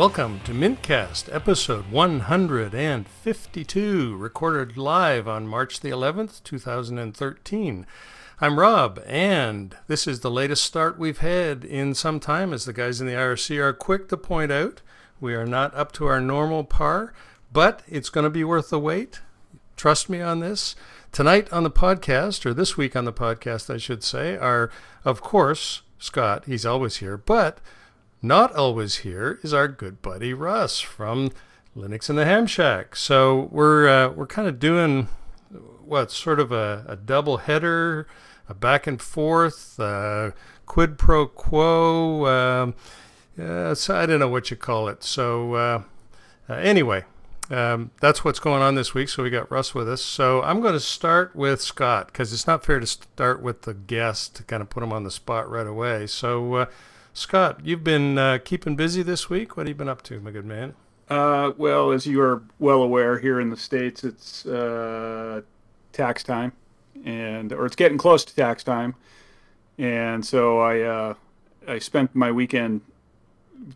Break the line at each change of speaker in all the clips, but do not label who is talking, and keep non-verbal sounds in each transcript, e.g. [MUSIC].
Welcome to Mintcast, episode 152, recorded live on March the 11th, 2013. I'm Rob, and this is the latest start we've had in some time, as the guys in the IRC are quick to point out. We are not up to our normal par, but it's going to be worth the wait. Trust me on this. Tonight on the podcast, or this week on the podcast, I should say, are, of course, Scott. He's always here, but not always here is our good buddy Russ from Linux in the Ham Shack. So we're uh, we're kind of doing what sort of a, a double header, a back and forth, uh, quid pro quo. Um, uh, so I don't know what you call it. So uh, uh, anyway, um, that's what's going on this week. So we got Russ with us. So I'm going to start with Scott because it's not fair to start with the guest to kind of put him on the spot right away. So. Scott, you've been uh, keeping busy this week. What have you been up to, my good man?
Uh, well, as you are well aware, here in the states, it's uh, tax time, and or it's getting close to tax time, and so I uh, I spent my weekend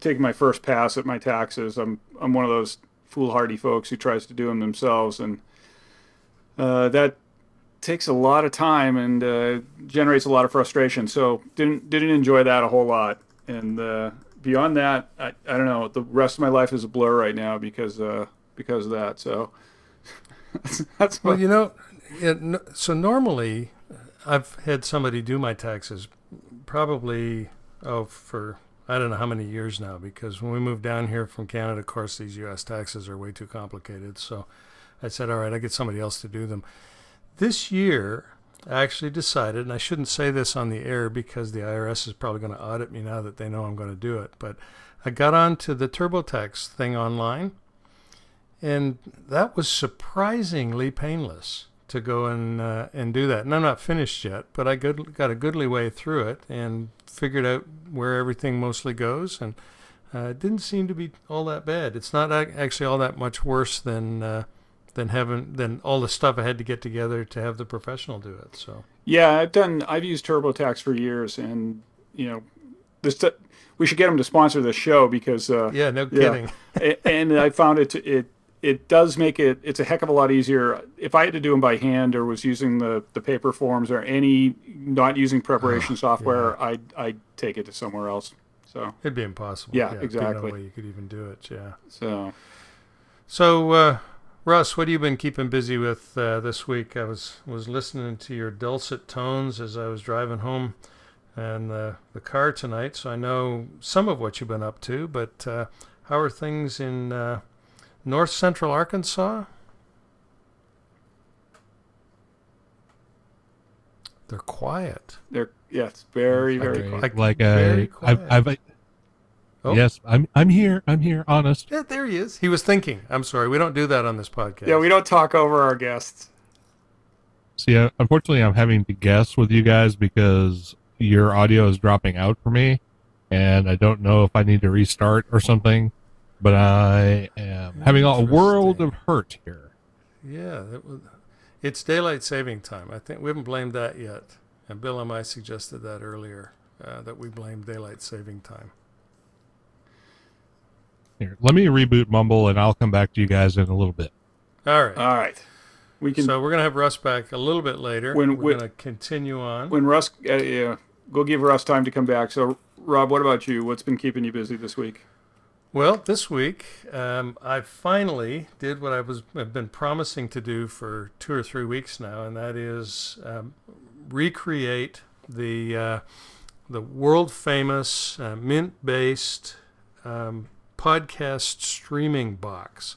taking my first pass at my taxes. I'm I'm one of those foolhardy folks who tries to do them themselves, and uh, that takes a lot of time and uh, generates a lot of frustration. So didn't didn't enjoy that a whole lot and uh, beyond that, I, I don't know. The rest of my life is a blur right now because uh, because of that. So
that's, [LAUGHS] that's well, you know. It, so normally, I've had somebody do my taxes, probably oh for I don't know how many years now. Because when we moved down here from Canada, of course, these U.S. taxes are way too complicated. So I said, all right, I get somebody else to do them. This year, I actually decided, and I shouldn't say this on the air because the IRS is probably going to audit me now that they know I'm going to do it, but I got onto the TurboTax thing online, and that was surprisingly painless to go and uh, and do that. And I'm not finished yet, but I got a goodly way through it and figured out where everything mostly goes, and uh, it didn't seem to be all that bad. It's not actually all that much worse than uh, than having than all the stuff I had to get together to have the professional do it. So
yeah, I've done I've used TurboTax for years, and you know, this we should get them to sponsor the show because uh,
yeah, no kidding.
Yeah. and I found it it it does make it it's a heck of a lot easier if I had to do them by hand or was using the the paper forms or any not using preparation oh, software, yeah. I'd I'd take it to somewhere else. So
it'd be impossible.
Yeah, yeah exactly.
No way you could even do it. Yeah.
So.
So uh, Russ, what have you been keeping busy with uh, this week? I was was listening to your dulcet tones as I was driving home and uh, the car tonight, so I know some of what you've been up to. But uh, how are things in uh, north central Arkansas? They're quiet.
They're yes, very very quiet.
Like, like very quiet. I've, I've Oh. Yes, I'm I'm here. I'm here, honest.
Yeah, there he is. He was thinking. I'm sorry. We don't do that on this podcast.
Yeah, we don't talk over our guests.
See, uh, unfortunately, I'm having to guess with you guys because your audio is dropping out for me, and I don't know if I need to restart or something. But I am having a world of hurt here.
Yeah, it was, it's daylight saving time. I think we haven't blamed that yet, and Bill and I suggested that earlier uh, that we blame daylight saving time.
Here, let me reboot Mumble, and I'll come back to you guys in a little bit.
All right.
All right.
We can. So we're gonna have Russ back a little bit later. When we're when, gonna continue on.
When Russ, uh, yeah, go give Russ time to come back. So, Rob, what about you? What's been keeping you busy this week?
Well, this week um, I finally did what I was have been promising to do for two or three weeks now, and that is um, recreate the uh, the world famous uh, Mint based um, podcast streaming box.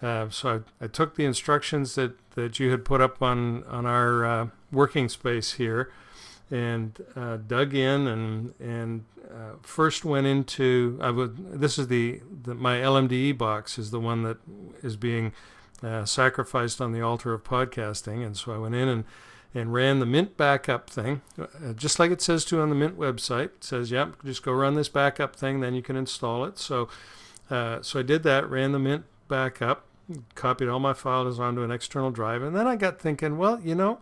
Uh, so I, I, took the instructions that, that you had put up on on our uh, working space here, and uh, dug in and and uh, first went into I would this is the, the, my LMDE box is the one that is being uh, sacrificed on the altar of podcasting, and so I went in and and ran the Mint backup thing, uh, just like it says to on the Mint website. It says, "Yep, just go run this backup thing, then you can install it." So, uh, so I did that, ran the Mint backup, copied all my files onto an external drive, and then I got thinking, well, you know,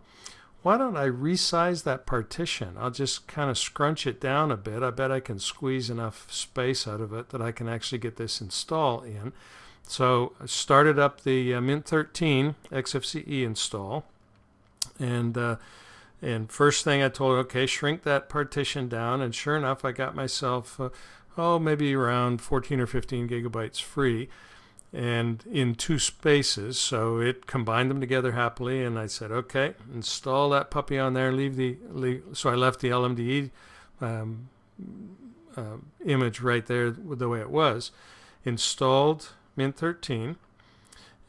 why don't I resize that partition? I'll just kind of scrunch it down a bit. I bet I can squeeze enough space out of it that I can actually get this install in. So I started up the uh, Mint 13 XFCE install, and uh, and first thing I told her, okay, shrink that partition down, and sure enough, I got myself, uh, oh, maybe around 14 or 15 gigabytes free and in two spaces. So it combined them together happily, and I said, okay, install that puppy on there. Leave the leave. so I left the LMDE um, uh, image right there the way it was. Installed Mint 13,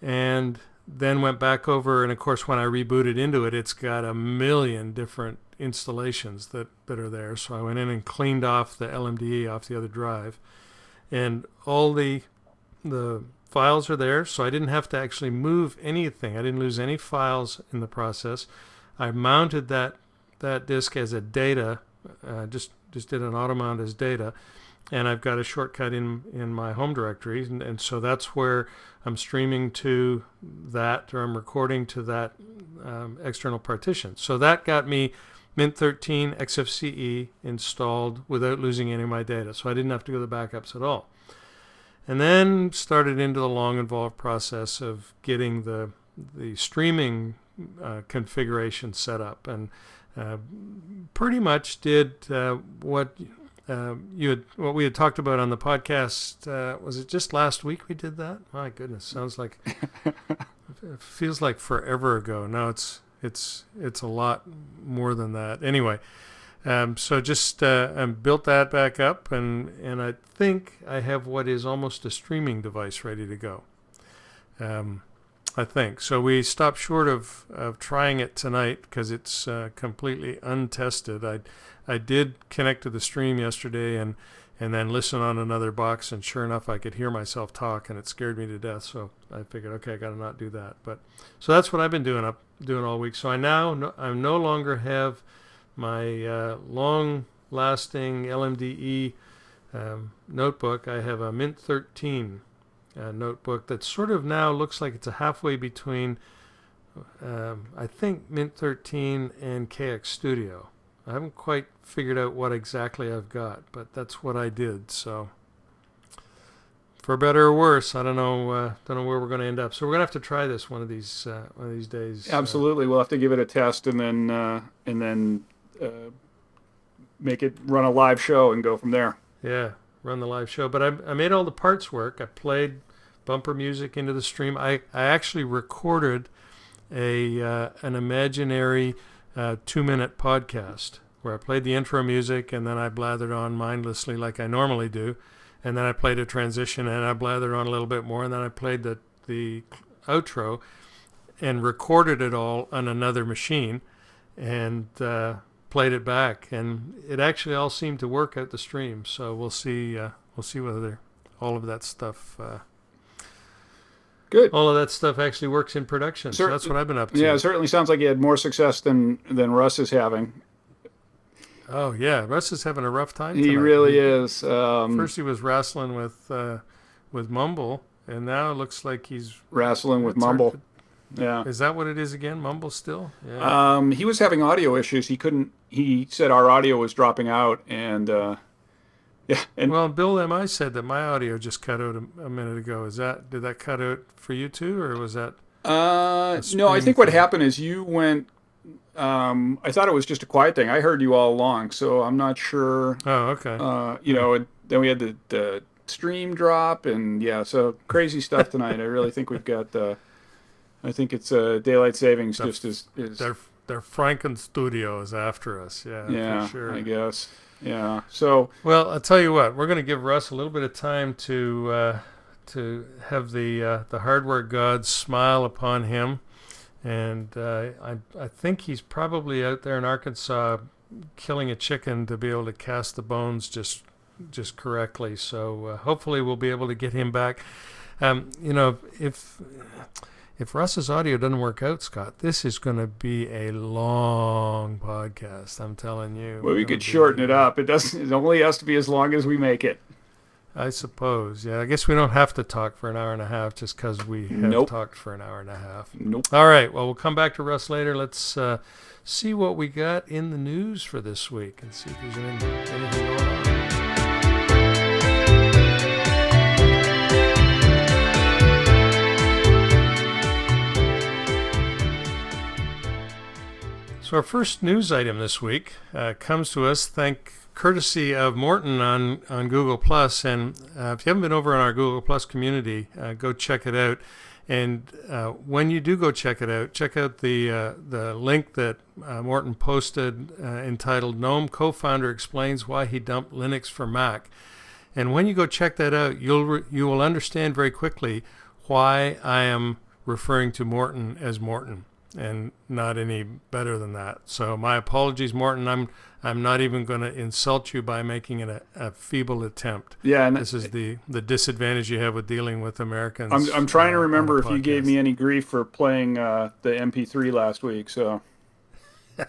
and then went back over. And of course, when I rebooted into it, it's got a million different installations that that are there. So I went in and cleaned off the LMDE off the other drive, and all the the files are there, so I didn't have to actually move anything. I didn't lose any files in the process. I mounted that that disk as a data, uh, just just did an auto mount as data, and I've got a shortcut in in my home directory, and, and so that's where I'm streaming to that, or I'm recording to that um, external partition. So that got me Mint 13 XFCE installed without losing any of my data, so I didn't have to go to the backups at all and then started into the long involved process of getting the the streaming uh, configuration set up and uh, pretty much did uh, what uh, you had what we had talked about on the podcast uh, was it just last week we did that my goodness sounds like [LAUGHS] it feels like forever ago no it's it's it's a lot more than that anyway um, so just uh, um, built that back up, and and I think I have what is almost a streaming device ready to go. Um, I think so. We stopped short of, of trying it tonight because it's uh, completely untested. I I did connect to the stream yesterday and and then listen on another box, and sure enough, I could hear myself talk, and it scared me to death. So I figured, okay, I got to not do that. But so that's what I've been doing up doing all week. So I now no, I no longer have my uh, long lasting LMDE um, notebook, I have a Mint 13 uh, notebook that sort of now looks like it's a halfway between, um, I think, Mint 13 and KX Studio. I haven't quite figured out what exactly I've got, but that's what I did. So, for better or worse, I don't know. Uh, don't know where we're going to end up. So we're going to have to try this one of these uh, one of these days.
Uh. Absolutely, we'll have to give it a test and then uh, and then uh, make it run a live show and go from there.
Yeah, run the live show. But I, I made all the parts work. I played bumper music into the stream. I, I actually recorded a uh, an imaginary uh, two minute podcast where I played the intro music and then I blathered on mindlessly like I normally do, and then I played a transition and I blathered on a little bit more, and then I played the the outro and recorded it all on another machine, and uh, played it back, and it actually all seemed to work at the stream. So we'll see. Uh, we'll see whether all of that stuff.
Good.
All of that stuff actually works in production. so that's what I've been up to.
Yeah, it certainly sounds like you had more success than than Russ is having.
Oh yeah, Russ is having a rough time.
He
tonight.
really is. Um,
First he was wrestling with uh, with Mumble, and now it looks like he's
wrestling with Mumble.
to-
Yeah.
Is that what it is again? Mumble still? Yeah.
Um, he was having audio issues. He couldn't. He said our audio was dropping out, and uh, yeah, and
well, Bill MI said that my audio just cut out a, a minute ago. Is that did that cut out for you too, or was that?
Uh, no, I think what happened is you went. Um, I thought it was just a quiet thing. I heard you all along, so I'm not sure.
Oh, okay.
Uh, you know, and then we had the, the stream drop, and yeah, so crazy stuff tonight. I really think we've got. Uh, I think it's uh, daylight savings just as is.
They're they're Franken Studios after us. Yeah,
Yeah,
for sure.
I guess. Yeah. So
Well, I'll tell you what. We're going to give Russ a little bit of time to uh, to have the uh, the hardware gods smile upon him, and uh, I I think he's probably out there in Arkansas killing a chicken to be able to cast the bones just just correctly. So uh, hopefully we'll be able to get him back. Um, you know, if if Russ's audio doesn't work out, Scott, this is going to be a long podcast. I'm telling you.
well, we could shorten it up. It doesn't. It only has to be as long as we make it.
I suppose. Yeah, I guess we don't have to talk for an hour and a half just because we have
Nope.
talked for an hour and a half.
Nope.
All right. Well, we'll come back to Russ later. Let's uh, see what we got in the news for this week and see if there's anything going on. So our first news item this week uh, comes to us thank courtesy of Morton on, on Google Plus. And uh, if you haven't been over on our Google Plus community, uh, go check it out. And uh, when you do go check it out, check out the uh, the link that uh, Morton posted entitled "Gnome Co-founder explains why he dumped Linux for Mac." And when you go check that out, you'll re- you will understand very quickly why I am referring to Morton as Morton and not any better than that. So my apologies, Morton. I'm I'm not even going to insult you by making it a, a feeble attempt.
Yeah, and
This is the the disadvantage you have with dealing with Americans.
I'm I'm trying to
uh, on
remember if you gave me any grief for playing uh, the MP3 last week. So [LAUGHS]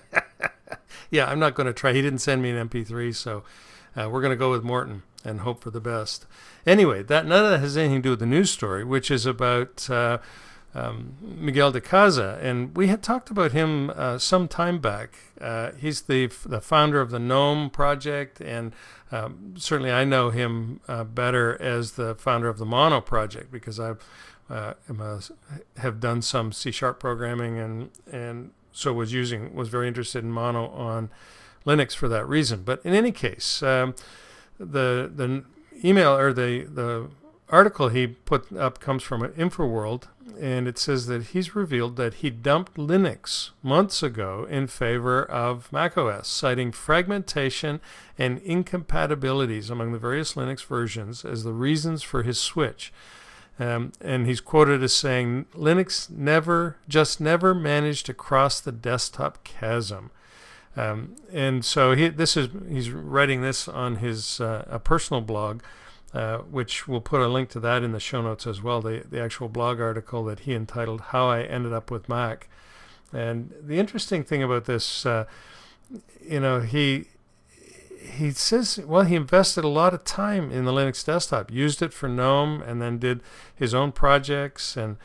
Yeah, I'm not going to try. He didn't send me an MP3, so uh, we're going to go with Morton and hope for the best. Anyway, that none of that has anything to do with the news story, which is about uh, um, Miguel de Icaza, and we had talked about him uh, some time back. Uh, he's the the founder of the GNOME project, and um, certainly I know him uh, better as the founder of the Mono project because I've uh, have done some C sharp programming and and so was using was very interested in Mono on Linux for that reason. But in any case, um, the the email or the the article he put up comes from an InfoWorld, and it says that he's revealed that he dumped Linux months ago in favor of macOS, citing fragmentation and incompatibilities among the various Linux versions as the reasons for his switch. Um, and he's quoted as saying, Linux never, just never managed to cross the desktop chasm. Um, and so he, this is he's writing this on his uh, a personal blog, uh, which we'll put a link to that in the show notes as well. The the actual blog article that he entitled "How I Ended Up with Mac." And the interesting thing about this, uh, you know, he he says, well, he invested a lot of time in the Linux desktop, used it for GNOME, and then did his own projects and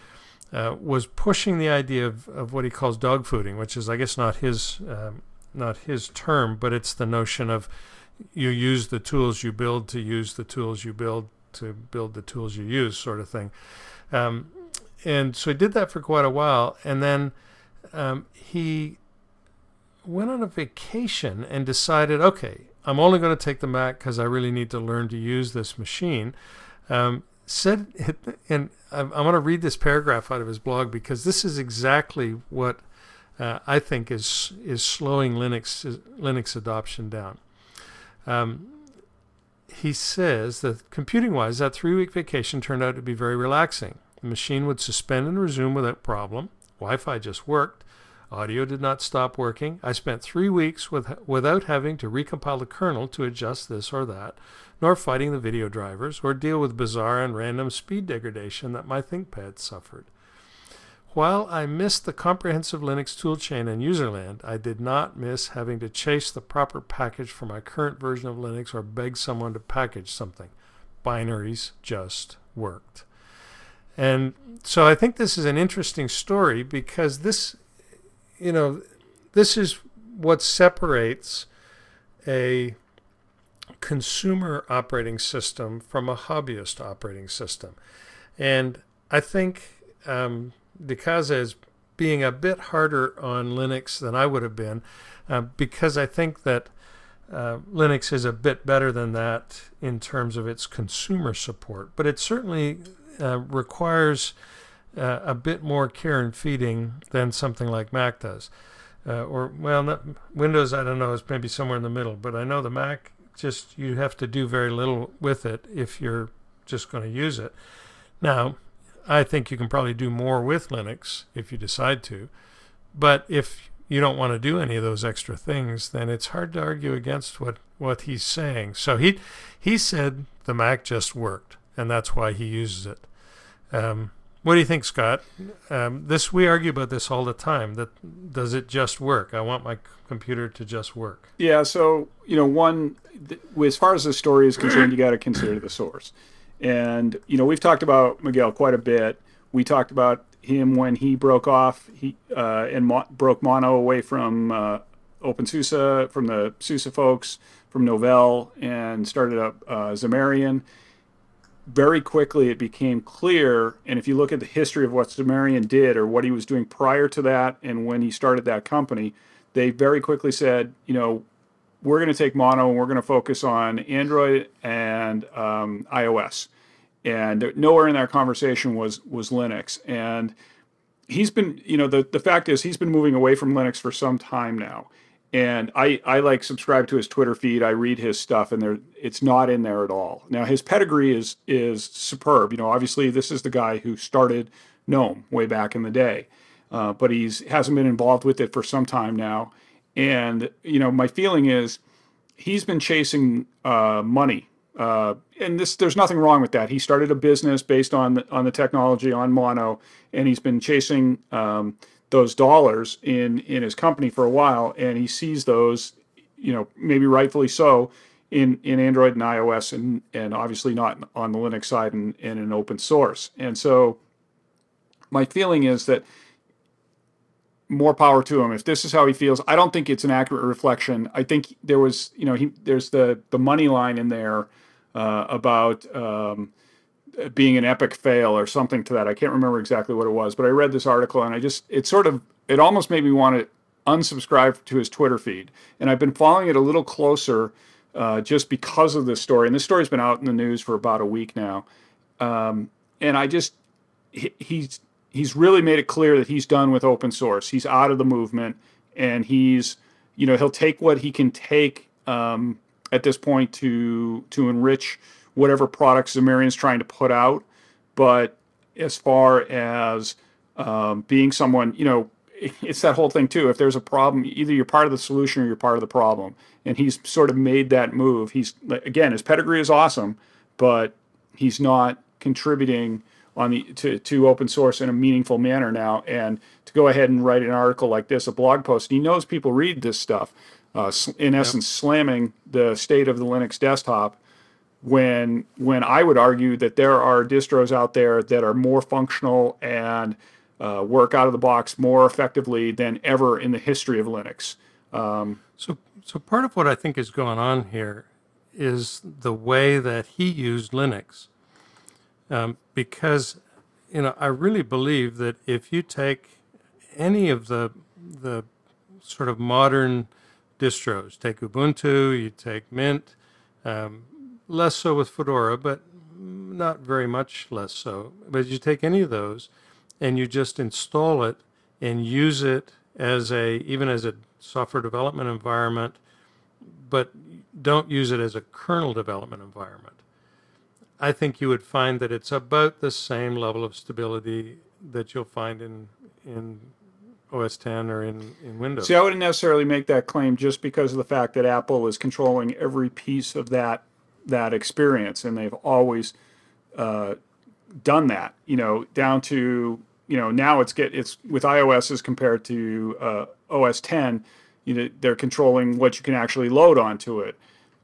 uh, was pushing the idea of, of what he calls dogfooding, which is, I guess, not his um, not his term, but it's the notion of you use the tools you build to use the tools you build to build the tools you use, sort of thing. Um, and so he did that for quite a while, and then um, he went on a vacation and decided, okay, I'm only going to take the Mac because I really need to learn to use this machine. Um, said, and I'm, going to read this paragraph out of his blog because this is exactly what uh, I think is is slowing Linux Linux adoption down. Um, he says that computing-wise, that three-week vacation turned out to be very relaxing. The machine would suspend and resume without problem. Wi-Fi just worked. Audio did not stop working. I spent three weeks with, without having to recompile the kernel to adjust this or that, nor fighting the video drivers, or deal with bizarre and random speed degradation that my ThinkPad suffered. While I missed the comprehensive Linux toolchain and userland, I did not miss having to chase the proper package for my current version of Linux or beg someone to package something. Binaries just worked. And so I think this is an interesting story because this, you know, this is what separates a consumer operating system from a hobbyist operating system. And I think um, de Icaza is being a bit harder on Linux than I would have been uh, because I think that uh, Linux is a bit better than that in terms of its consumer support, but it certainly uh, requires uh, a bit more care and feeding than something like Mac does. Uh, or, well, not, Windows, I don't know, is maybe somewhere in the middle, but I know the Mac just you have to do very little with it if you're just going to use it. Now, I think you can probably do more with Linux if you decide to. But if you don't want to do any of those extra things, then it's hard to argue against what, what he's saying. So he he said the Mac just worked, and that's why he uses it. Um, What do you think, Scott? Um, this we argue about this all the time. That does it just work? I want my computer to just work.
Yeah. So you know, one th- as far as the story is concerned, you got to consider the source. And you know, we've talked about Miguel quite a bit. We talked about him when he broke off he uh, and mo- broke Mono away from uh, OpenSUSE, from the SUSE folks, from Novell, and started up uh, Xamarin. Very quickly, it became clear, and if you look at the history of what Xamarin did or what he was doing prior to that, and when he started that company, they very quickly said, you know, we're going to take Mono and we're going to focus on Android and um, iOS. And nowhere in that conversation was was Linux. And he's been, you know, the, the fact is he's been moving away from Linux for some time now. And I, I like subscribe to his Twitter feed. I read his stuff, and there it's not in there at all. Now his pedigree is is superb. You know, obviously this is the guy who started GNOME way back in the day, uh, but he's hasn't been involved with it for some time now. And you know, my feeling is he's been chasing uh, money, uh, and this there's nothing wrong with that. He started a business based on the, on the technology on Mono, and he's been chasing um, those dollars in in his company for a while, and he sees those, you know, maybe rightfully so. In, in Android and iOS and, and obviously not on the Linux side and, and in open source. And so my feeling is that more power to him. If this is how he feels i don't think it's an accurate reflection. I think there was you know he there's the the money line in there uh, about um, being an epic fail or something to that. I can't remember exactly what it was but i read this article and i just it sort of it almost made me want to unsubscribe to his twitter feed. And i've been following it a little closer uh, just because of this story. And this story's been out in the news for about a week now. Um, and i just he, he's he's really made it clear that he's done with open source. He's out of the movement, and he's you know he'll take what he can take um, at this point to to enrich whatever products Xamarin's trying to put out. But as far as um, being someone, you know, [LAUGHS] it's that whole thing too. If there's a problem, either you're part of the solution or you're part of the problem. And he's sort of made that move. He's again, his pedigree is awesome, but he's not contributing on the to, to open source in a meaningful manner now and to go ahead and write an article like this a blog post he knows people read this stuff uh, in essence yep. slamming the state of the linux desktop when when i would argue that there are distros out there that are more functional and uh, work out of the box more effectively than ever in the history of linux um,
so so part of what i think is going on here is the way that he used linux um, because you know I really believe that if you take any of the the sort of modern distros, take Ubuntu, you take Mint, um, less so with Fedora, but not very much less so. But you take any of those, and you just install it and use it as a even as a software development environment, but don't use it as a kernel development environment. I think you would find that it's about the same level of stability that you'll find in in OS 10 or in, in Windows.
See, I wouldn't necessarily make that claim just because of the fact that Apple is controlling every piece of that that experience, and they've always uh, done that. You know, down to you know now it's get it's with iOS as compared to uh, OS 10. You know, they're controlling what you can actually load onto it,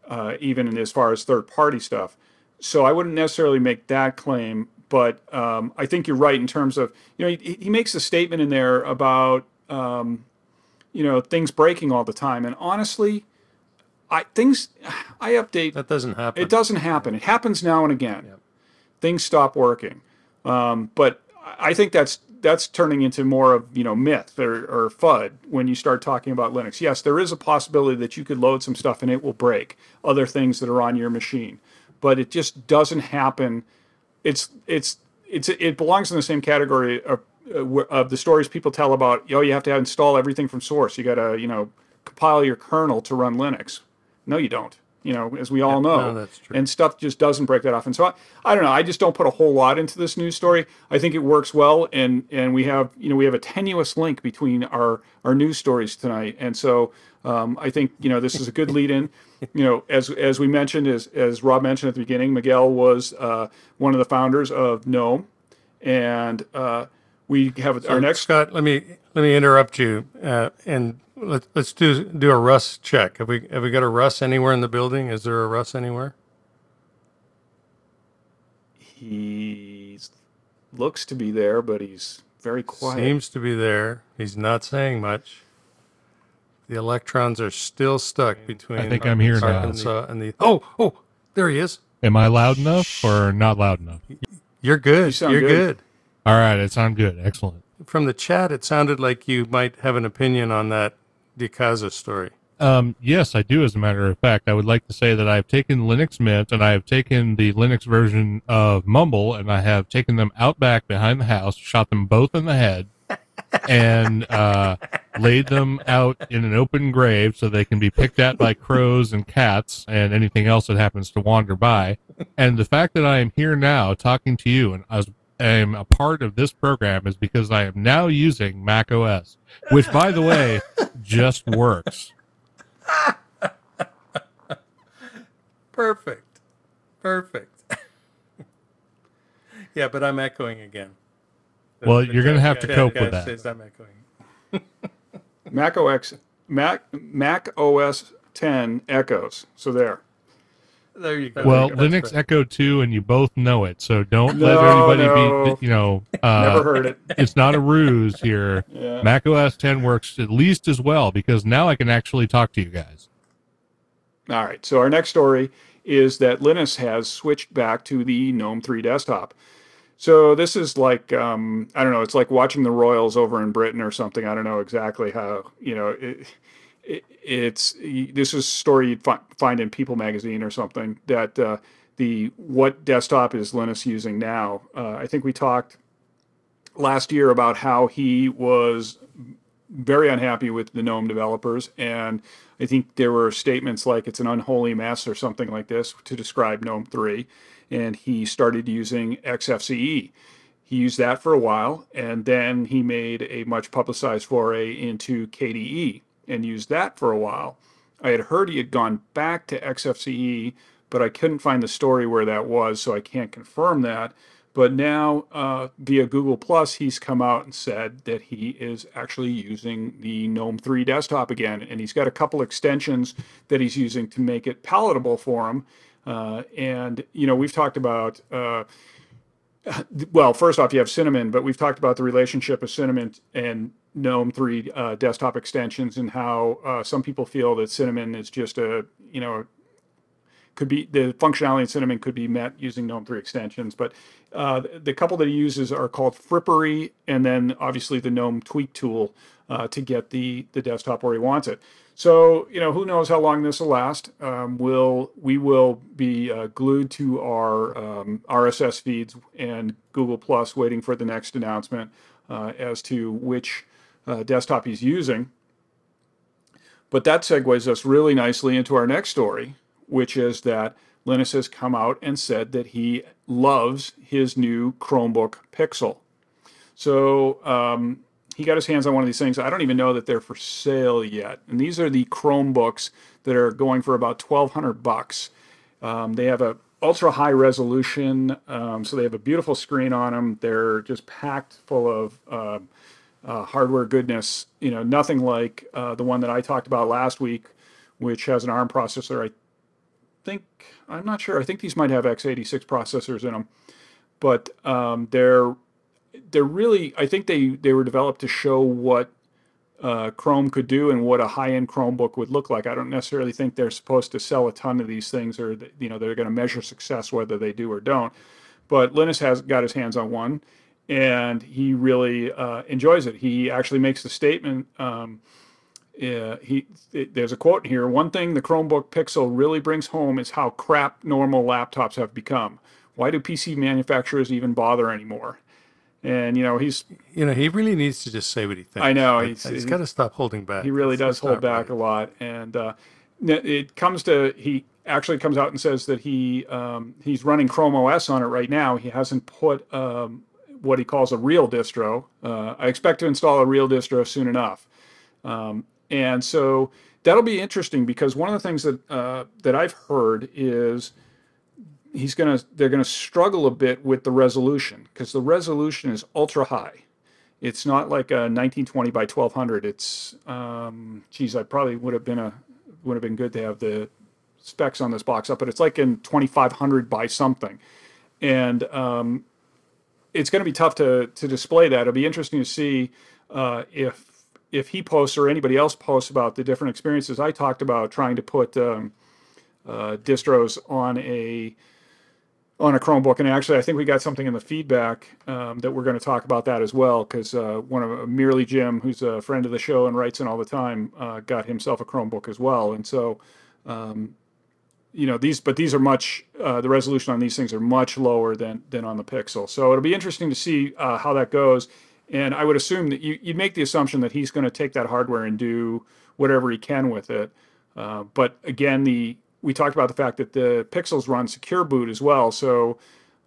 uh, even as far as third party stuff so I wouldn't necessarily make that claim, but um, I think you're right in terms of you know he, he makes a statement in there about um, you know things breaking all the time, and honestly, I things I update
that doesn't happen.
It doesn't happen. It happens now and again. Yep. Things stop working, um, but I think that's that's turning into more of you know myth or, or FUD when you start talking about Linux. Yes, there is a possibility that you could load some stuff and it will break other things that are on your machine but it just doesn't happen. It's it's it's it belongs in the same category of, of the stories people tell about. Oh, you have to install everything from source. You got to you know compile your kernel to run Linux. No, you don't. You know, as we all know,
no,
and stuff just doesn't break that often. So I, I don't know. I just don't put a whole lot into this news story. I think it works well, and and we have you know we have a tenuous link between our our news stories tonight, and so um, I think you know this is a good lead in. [LAUGHS] You know, as as we mentioned, as as Rob mentioned at the beginning, Miguel was uh, one of the founders of GNOME, and uh, we have
So,
our next.
Scott, let me let me interrupt you uh, and let's let's do do a Russ check. Have we have we got a Russ anywhere in the building? Is there a Russ anywhere?
He looks to be there, but he's very quiet.
Seems to be there. He's not saying much. The electrons are still stuck between.
I think I'm here now.
Arkansas and the. Oh, oh, there he is.
Am I loud enough or not loud enough?
You're good.
You sound
You're
good.
good.
All right, it sounds good. Excellent.
From the chat, it sounded like you might have an opinion on that de Icaza story.
Um, yes, I do. As a matter of fact, I would like to say that I've taken Linux Mint and I have taken the Linux version of Mumble and I have taken them out back behind the house, shot them both in the head, and uh, laid them out in an open grave so they can be picked at by crows and cats and anything else that happens to wander by. And the fact that I am here now talking to you and I am a part of this program is because I am now using Mac OS, which, by the way, just works.
Perfect. Perfect. [LAUGHS] yeah, but I'm echoing again. The-
Well,
the
you're gonna have to cope
guy
with that.
says I'm echoing.
Mac OS Mac Mac OS 10 echoes. So there.
There you go.
Well,
That's
Linux
right.
Echo 2, and you both know it. So don't let anybody
no.
be, you know, [LAUGHS] uh,
Never heard it. [LAUGHS]
it's not a ruse here. [LAUGHS]
Yeah.
Mac OS 10 works at least as well because now I can actually talk to you guys.
All right. So our next story is that Linus has switched back to the GNOME 3 desktop. So this is like um, I don't know. It's like watching the Royals over in Britain or something. I don't know exactly how you know. It, it, it's this is a story you'd fi- find in People magazine or something that uh, the what desktop is Linus using now. Uh, I think we talked last year about how he was very unhappy with the GNOME developers, and I think there were statements like it's an unholy mess or something like this to describe GNOME 3, and he started using XFCE. He used that for a while, and then he made a much publicized foray into KDE and used that for a while. I had heard he had gone back to XFCE, but I couldn't find the story where that was, so I can't confirm that. But now, uh, via Google Plus, he's come out and said that he is actually using the GNOME 3 desktop again, and he's got a couple extensions that he's using to make it palatable for him. Uh, and you know, we've talked about. Uh, well, first off, you have Cinnamon, but we've talked about the relationship of Cinnamon and GNOME 3 uh, desktop extensions and how uh, some people feel that Cinnamon is just a, you know, could be the functionality in Cinnamon could be met using GNOME 3 extensions. But uh, the couple that he uses are called Frippery and then obviously the GNOME Tweak tool uh, to get the, the desktop where he wants it. So, you know, who knows how long this will last. Um, we'll, we will be uh, glued to our um, RSS feeds and Google Plus waiting for the next announcement uh, as to which uh, desktop he's using. But that segues us really nicely into our next story, which is that Linus has come out and said that he loves his new Chromebook Pixel. So um, he got his hands on one of these things. I don't even know that they're for sale yet. And these are the Chromebooks that are going for about twelve hundred bucks. Um, they have a ultra high resolution, um, so they have a beautiful screen on them. They're just packed full of uh, uh, hardware goodness. You know, nothing like uh, the one that I talked about last week, which has an ARM processor. I think I'm not sure. I think these might have x86 processors in them, but um, they're they're really. I think they they were developed to show what uh, Chrome could do and what a high-end Chromebook would look like. I don't necessarily think they're supposed to sell a ton of these things, or you know they're going to measure success whether they do or don't. But Linus has got his hands on one, and he really uh, enjoys it. He actually makes the statement. Um, yeah, he it, there's a quote here. One thing the Chromebook Pixel really brings home is how crap normal laptops have become. Why do PC manufacturers even bother anymore? And you know he's
You know, he really needs to just say what he thinks.
I know, he's-
he's got to stop holding back.
he really does hold back a lot, and uh, it comes to he actually comes out and says that he um, he's running Chrome OS on it right now. He hasn't put um, what he calls a real distro. Uh, I expect to install a real distro soon enough. Um, and so that'll be interesting because one of the things that uh, that I've heard is he's going to they're going to struggle a bit with the resolution because the resolution is ultra high. It's not like a 1920 by 1200. It's um, geez, I probably would have been a would have been good to have the specs on this box up, but it's like in 2500 by something, and um, it's going to be tough to to display that. It'll be interesting to see uh, if if he posts or anybody else posts about the different experiences. I talked about trying to put um, uh, distros on a on a Chromebook, and actually, I think we got something in the feedback um, that we're going to talk about that as well. Because uh, one of uh, Merely Jim, who's a friend of the show and writes in all the time, uh, got himself a Chromebook as well, and so um, you know these, but these are much uh, the resolution on these things are much lower than than on the Pixel. So it'll be interesting to see uh, how that goes. And I would assume that you, you'd make the assumption that he's going to take that hardware and do whatever he can with it. Uh, but again, the we talked about the fact that the Pixels run secure boot as well. So,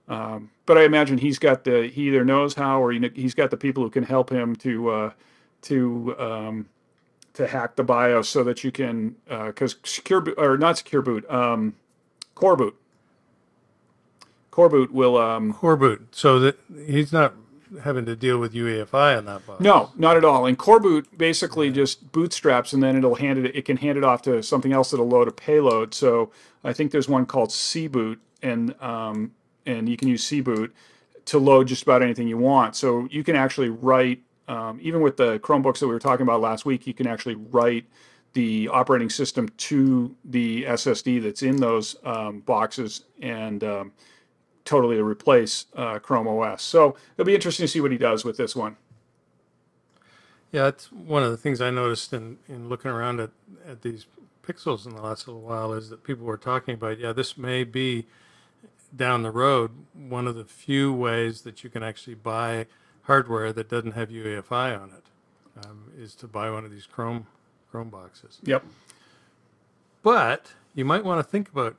um, but I imagine he's got the he either knows how or he, he's got the people who can help him to uh, to um, to hack the BIOS so that you can because uh, secure or not secure boot um, core boot core boot will um,
core boot so that he's not having to deal with UEFI on that box.
No, not at all. And Core Boot basically yeah. just bootstraps, and then it'll hand it. It can hand it off to something else that'll load a payload. So I think there's one called cboot, and um, and you can use cboot to load just about anything you want. So you can actually write, um, even with the Chromebooks that we were talking about last week, you can actually write the operating system to the SSD that's in those um, boxes and um, totally to replace uh, Chrome OS. So it'll be interesting to see what he does with this one.
Yeah, it's one of the things I noticed in, in looking around at, at these pixels in the last little while is that people were talking about, yeah, this may be down the road one of the few ways that you can actually buy hardware that doesn't have UEFI on it um, is to buy one of these Chrome Chrome boxes.
Yep.
But you might want to think about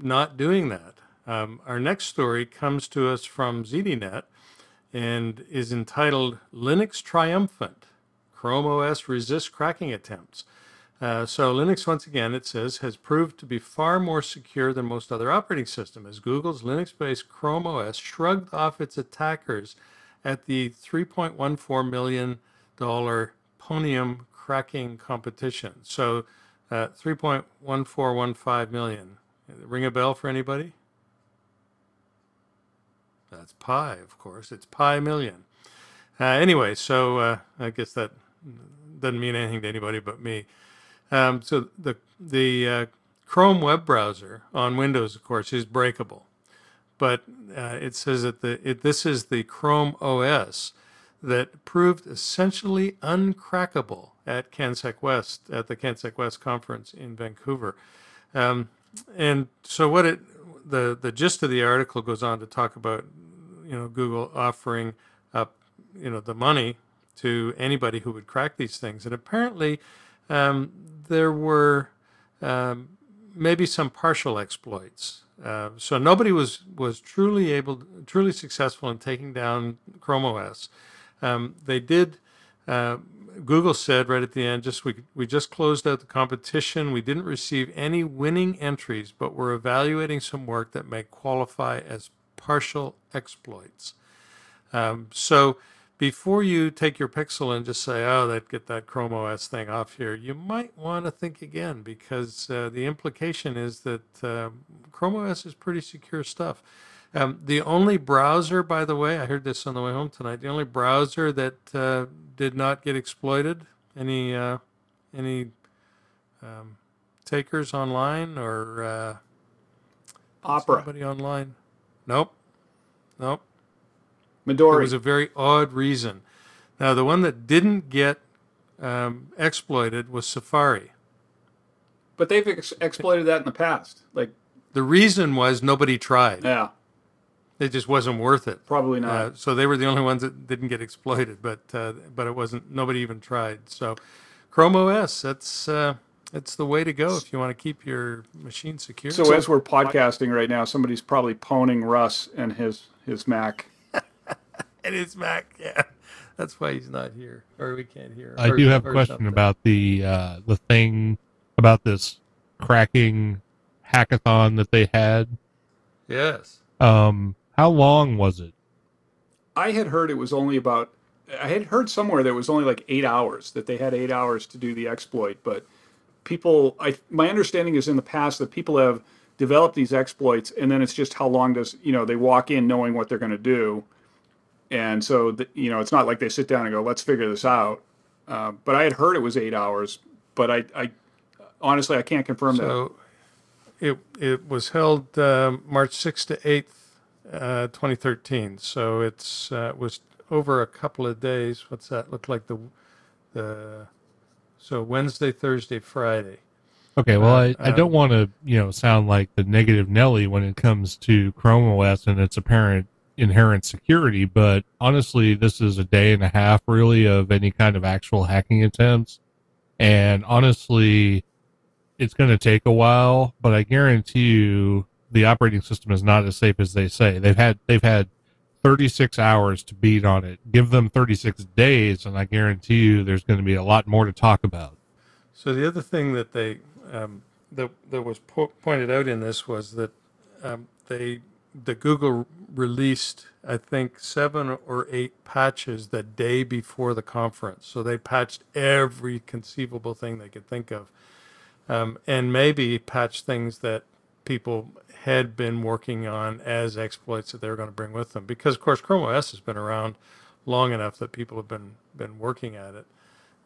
not doing that um, our next story comes to us from ZDNet and is entitled Linux Triumphant Chrome OS Resists Cracking Attempts. Uh, so Linux, once again, it says, has proved to be far more secure than most other operating systems, as Google's Linux-based Chrome OS shrugged off its attackers at the $3.14 million Pwnium cracking competition. So uh, 3.1415 million. Ring a bell for anybody? That's pi, of course. It's pi million. Uh, anyway, so uh, I guess that doesn't mean anything to anybody but me. Um, so the the uh, Chrome web browser on Windows, of course, is breakable, but uh, it says that the it, this is the Chrome OS that proved essentially uncrackable at CanSecWest at the CanSecWest conference in Vancouver. Um, and so what it the the gist of the article goes on to talk about you know Google offering up you know the money to anybody who would crack these things, and apparently um, there were um, maybe some partial exploits. Uh, so nobody was was truly able, truly successful in taking down Chrome OS. Um, they did. Uh, Google said right at the end, just we we just closed out the competition. We didn't receive any winning entries, but we're evaluating some work that may qualify as partial exploits. Um, so before you take your Pixel and just say, "Oh, that get that Chrome OS thing off here," you might want to think again because uh, the implication is that uh, Chrome OS is pretty secure stuff. Um, the only browser, by the way, I heard this on the way home tonight. The only browser that uh, did not get exploited. Any uh, any um, takers online or uh,
Opera?
Somebody online? Nope. Nope.
Midori.
It was a very odd reason. Now, the one that didn't get um, exploited was Safari.
But they've ex- exploited that in the past. Like
the reason was nobody tried.
Yeah.
It just wasn't worth it.
Probably not.
Uh, so they were the only ones that didn't get exploited, but uh, but it wasn't. Nobody even tried. So Chrome OS. That's uh, it's the way to go if you want to keep your machine secure.
So, as we're podcasting right now, somebody's probably pwning Russ and his his Mac. [LAUGHS]
and his Mac, yeah. That's why he's not here, or we can't hear.
I
or,
do have a question something. about the uh, the thing about this cracking hackathon that they had.
Yes.
Um, how long was it?
I had heard it was only about. I had heard somewhere that it was only like eight hours that they had eight hours to do the exploit, but people. I my understanding is in the past that people have developed these exploits, and then it's just how long does you know they walk in knowing what they're going to do, and so the, you know it's not like they sit down and go let's figure this out. Uh, but I had heard it was eight hours, but I, I honestly I can't confirm that.
So it it was held um, March 6th to 8th, uh, 2013. So it's uh, it was over a couple of days. What's that look like? The the so Wednesday, Thursday, Friday.
Okay, well, I,
Uh,
I don't
um,
want to, you know, sound like the negative Nelly when it comes to Chrome OS and its apparent inherent security, but honestly, this is a day and a half really of any kind of actual hacking attempts. And honestly, it's going to take a while, but I guarantee you the operating system is not as safe as they say. They've had they've had 36 hours to beat on it. Give them 36 days and I guarantee you there's going to be a lot more to talk about.
So the other thing that they um, that that was po- pointed out in this was that um, they the Google released I think seven or eight patches the day before the conference. So they patched every conceivable thing they could think of, um, and maybe patched things that people had been working on as exploits that they were going to bring with them. Because of course Chrome OS has been around long enough that people have been been working at it.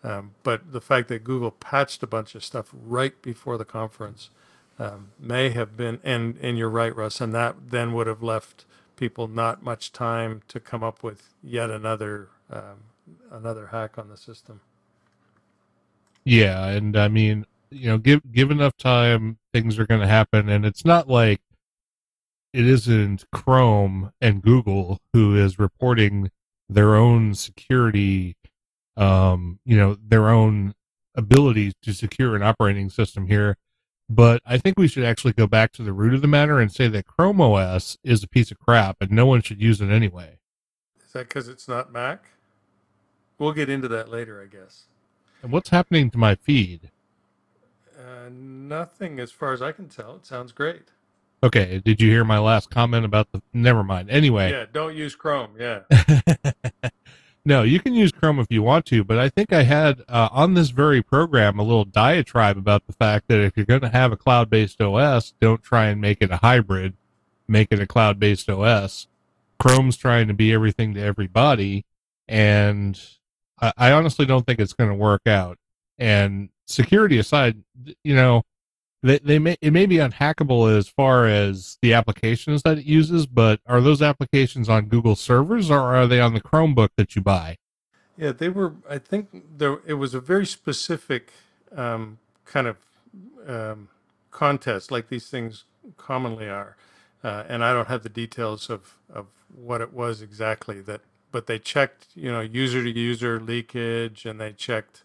Um, but the fact that Google patched a bunch of stuff right before the conference um, may have been, and and you're right, Russ, and that then would have left people not much time to come up with yet another um, another hack on the system.
Yeah, and I mean, you know, give give enough time, things are going to happen, and it's not like it isn't Chrome and Google who is reporting their own security, um, you know, their own ability to secure an operating system here. But I think we should actually go back to the root of the matter and say that Chrome OS is a piece of crap, and no one should use it anyway.
Is that because it's not Mac? We'll get into that later, I guess.
And what's happening to my feed?
Uh, nothing, as far as I can tell. It sounds great.
Okay, did you hear my last comment about the? Never mind. Anyway,
Yeah, don't use Chrome. Yeah. [LAUGHS]
no, you can use Chrome if you want to, but I think I had uh, on this very program a little diatribe about the fact that if you're going to have a cloud based OS, don't try and make it a hybrid, make it a cloud based OS. Chrome's trying to be everything to everybody, and I, I honestly don't think it's going to work out. And security aside, you know, they, they may it may be unhackable as far as the applications that it uses, but are those applications on Google servers or are they on the Chromebook that you buy?
Yeah, they were. I think there. It was a very specific um, kind of um, contest, like these things commonly are. Uh, and I don't have the details of, of what it was exactly that, but they checked, you know, user to user leakage, and they checked,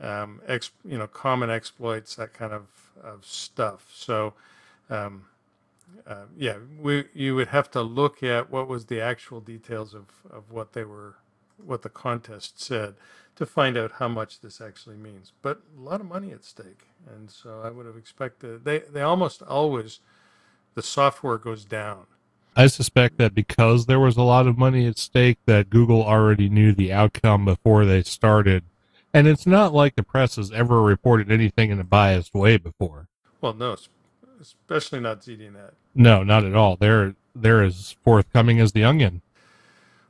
um, ex, you know, common exploits, that kind of, of stuff. So, um, uh, yeah, we you would have to look at what was the actual details of, of what they were what the contest said to find out how much this actually means. But a lot of money at stake, and so I would have expected they they almost always the software goes down.
I suspect that because there was a lot of money at stake, that Google already knew the outcome before they started. And it's not like the press has ever reported anything in a biased way before.
Well, no, especially not ZDNet.
No, not at all. They're they're as forthcoming as the onion.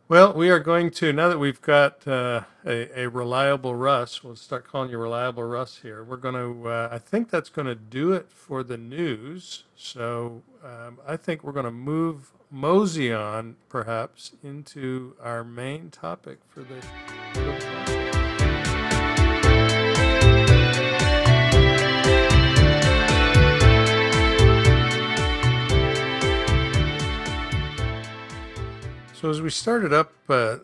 Well, we are going to now that we've got uh, a, a reliable Russ. We'll start calling you reliable Russ here. We're going to. Uh, I think that's going to do it for the news. So um, I think we're going to move mosey on perhaps into our main topic for the. For the So as we started up uh,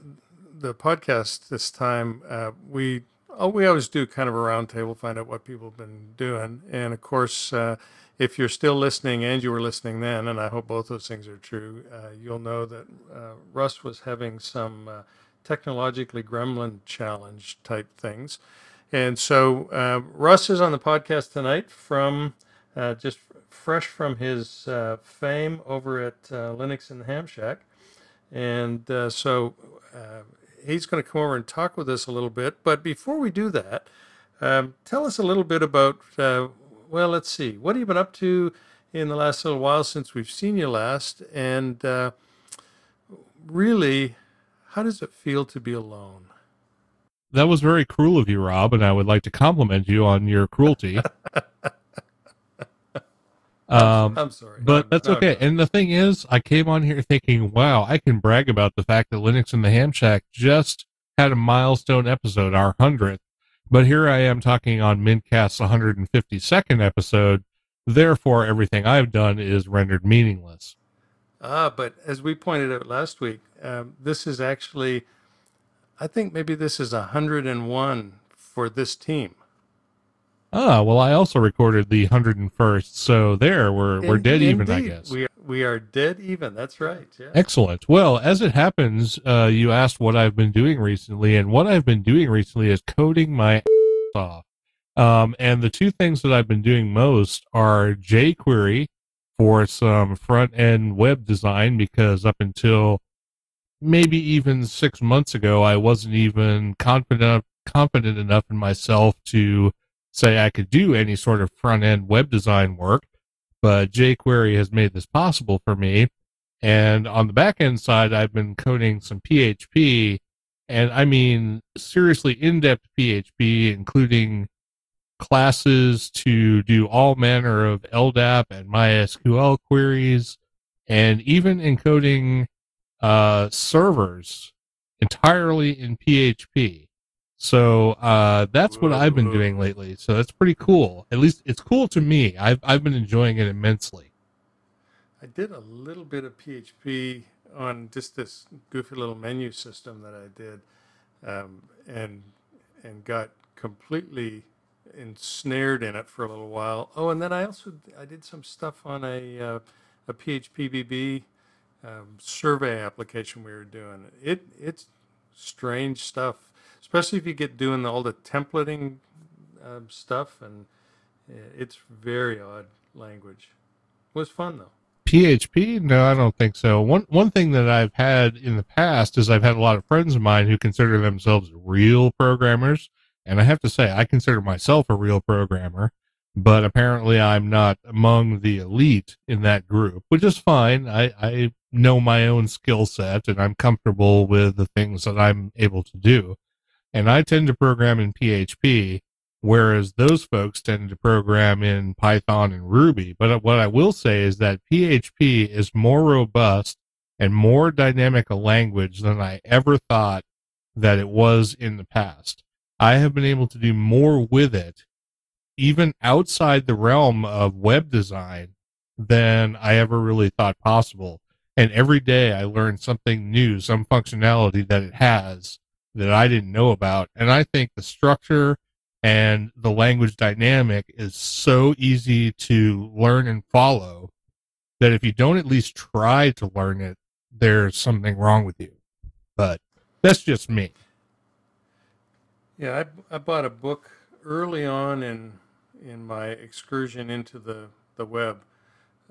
the podcast this time, uh, we oh, we always do kind of a roundtable, find out what people have been doing, and of course, uh, if you're still listening and you were listening then, and I hope both those things are true, uh, you'll know that uh, Russ was having some uh, technologically gremlin challenge type things, and so Russ is on the podcast tonight from just fresh from his fame over at Linux in the Ham Shack. And uh, so uh, he's going to come over and talk with us a little bit. But before we do that, um, tell us a little bit about, uh, well, let's see, what have you been up to in the last little while since we've seen you last? And uh, really, how does it feel to be alone?
That was very cruel of you, Rob, and I would like to compliment you on your cruelty. [LAUGHS] um,
I'm sorry.
but
No,
that's
no,
okay.
no.
And the thing is, I came on here thinking, wow, I can brag about the fact that Linux and the Ham Shack just had a milestone episode, our 100th. But here I am talking on Mintcast's 152nd episode. Therefore, everything I've done is rendered meaningless.
Ah, but as we pointed out last week, um, this is actually, I think maybe this is 101 for this team.
Ah, well, I also recorded the 101st. So there, we're, we're dead even, I guess.
We are, we are dead even. That's right. Yeah.
Excellent. Well, as it happens, uh, you asked what I've been doing recently, and what I've been doing recently is coding my ass [LAUGHS] off. Um, and the two things that I've been doing most are jQuery for some front end web design, because up until maybe even six months ago, I wasn't even confident confident enough in myself to say I could do any sort of front end web design work. But jQuery has made this possible for me. And on the back end side, I've been coding some PHP, and I mean seriously in depth PHP, including classes to do all manner of LDAP and MySQL queries, and even encoding uh, servers entirely in PHP. So uh, that's what I've been doing lately. So that's pretty cool. At least it's cool to me. I've I've been enjoying it immensely.
I did a little bit of PHP on just this goofy little menu system that I did, um, and and got completely ensnared in it for a little while. Oh, and then I also I did some stuff on a uh, a PHPBB um, survey application we were doing. It it's strange stuff, especially if you get doing all the templating um, stuff, and uh, it's very odd language. It was fun though.
PHP? No, I don't think so. One one thing that I've had in the past is I've had a lot of friends of mine who consider themselves real programmers, and I have to say I consider myself a real programmer, but apparently I'm not among the elite in that group, which is fine. I, I know my own skill set and I'm comfortable with the things that I'm able to do. And I tend to program in PHP, whereas those folks tend to program in Python and Ruby. But what I will say is that PHP is more robust and more dynamic a language than I ever thought that it was in the past. I have been able to do more with it, even outside the realm of web design, than I ever really thought possible. And every day I learn something new, some functionality that it has that I didn't know about. And I think the structure and the language dynamic is so easy to learn and follow that if you don't at least try to learn it, there's something wrong with you. But that's just me.
Yeah, I, I bought a book early on in in my excursion into the the web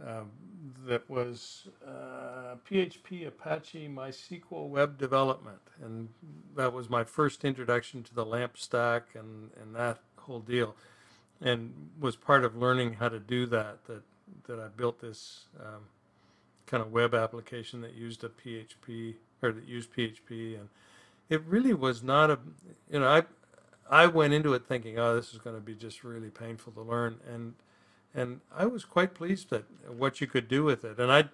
um, that was uh, PHP Apache MySQL web development, and that was my first introduction to the LAMP stack and and that whole deal, and was part of learning how to do that. That that I built this um, kind of web application that used a PHP or that used PHP and it really was not a you know i i went into it thinking oh this is going to be just really painful to learn and and i was quite pleased at what you could do with it. And i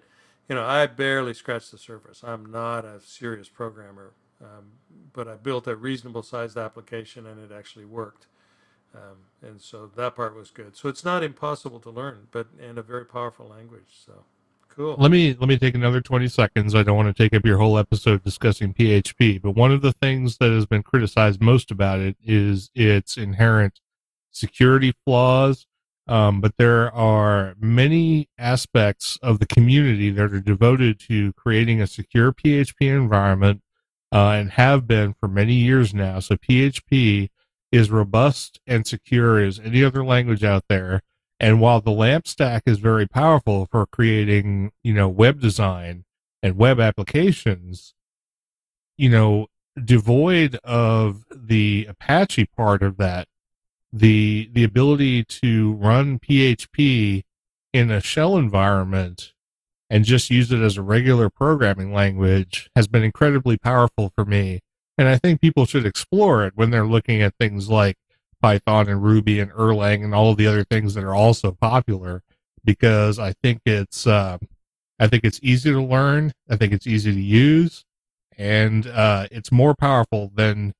you know i barely scratched the surface. I'm not a serious programmer um, but i built a reasonable sized application and it actually worked. Um, and so that part was good. So it's not impossible to learn but and a very powerful language. So cool.
Let me let me take another 20 seconds. I don't want to take up your whole episode discussing PHP, but one of the things that has been criticized most about it is its inherent security flaws. Um, but there are many aspects of the community that are devoted to creating a secure PHP environment uh, and have been for many years now. So PHP is robust and secure as any other language out there. And while the LAMP stack is very powerful for creating, you know, web design and web applications, you know, devoid of the Apache part of that, the the ability to run PHP in a shell environment and just use it as a regular programming language has been incredibly powerful for me. And I think people should explore it when they're looking at things like Python and Ruby and Erlang and all of the other things that are also popular because I think it's uh, I think it's easy to learn. I think it's easy to use, and uh, it's more powerful than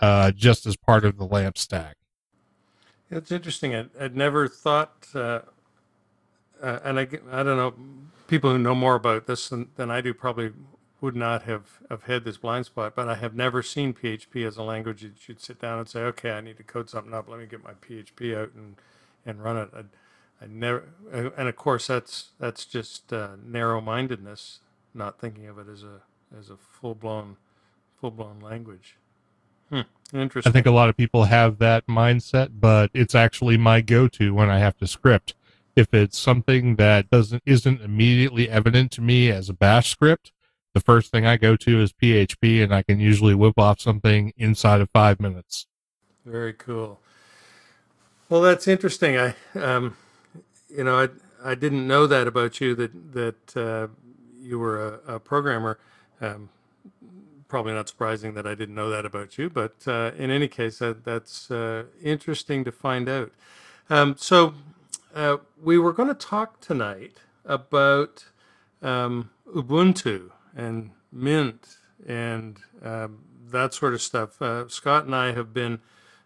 uh, just as part of the lamp stack.
It's interesting. I, would never thought, uh, uh, and I, I don't know, people who know more about this than, than I do probably would not have, have had this blind spot, but I have never seen PHP as a language that you'd sit down and say, okay, I need to code something up. Let me get my PHP out and, and run it. I, I never, and of course that's, that's just uh, narrow mindedness, not thinking of it as a, as a full blown, full blown language. Hmm. Interesting.
I think a lot of people have that mindset, but it's actually my go-to when I have to script. If it's something that doesn't isn't immediately evident to me as a bash script, the first thing I go to is PHP, and I can usually whip off something inside of five minutes.
Very cool. Well, that's interesting. I, um, you know, I I didn't know that about you that that uh, you were a, a programmer. Um, probably not surprising that I didn't know that about you, but uh, in any case, that, that's uh, interesting to find out. Um, so, uh, we were going to talk tonight about um, Ubuntu and Mint and um, that sort of stuff. Uh, Scott and I have been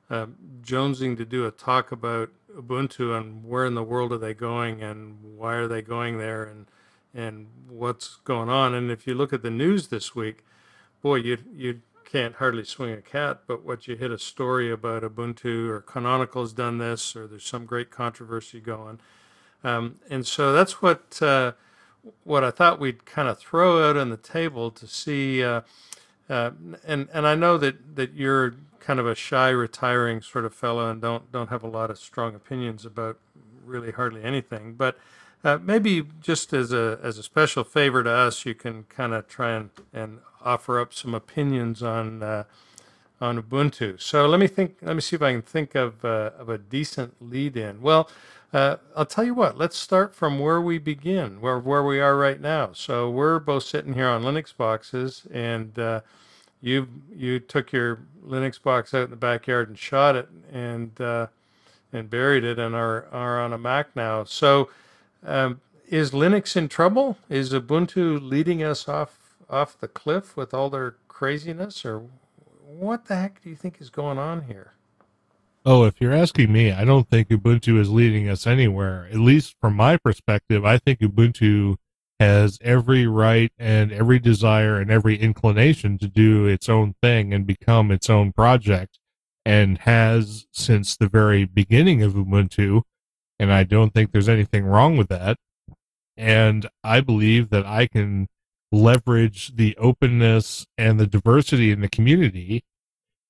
uh, jonesing to do a talk about Ubuntu and where in the world are they going and why are they going there and and what's going on. And if you look at the news this week, boy, you you can't hardly swing a cat. But what you hit a story about Ubuntu or Canonical's done this, or there's some great controversy going, um, and so that's what. Uh, what I thought we'd kind of throw out on the table to see, uh, uh, and and I know that that you're kind of a shy, retiring sort of fellow, and don't don't have a lot of strong opinions about really hardly anything. But uh, maybe just as a as a special favor to us, you can kind of try and, and offer up some opinions on uh, on Ubuntu. So let me think. Let me see if I can think of uh, of a decent lead in. Well, uh, I'll tell you what, let's start from where we begin, where, where we are right now. So we're both sitting here on Linux boxes, and uh, you you took your Linux box out in the backyard and shot it and uh, and buried it, and are are on a Mac now. So um, is Linux in trouble? Is Ubuntu leading us off off the cliff with all their craziness, or what the heck do you think is going on here?
Oh, if you're asking me, I don't think Ubuntu is leading us anywhere. At least from my perspective, I think Ubuntu has every right and every desire and every inclination to do its own thing and become its own project and has since the very beginning of Ubuntu. And I don't think there's anything wrong with that. And I believe that I can leverage the openness and the diversity in the community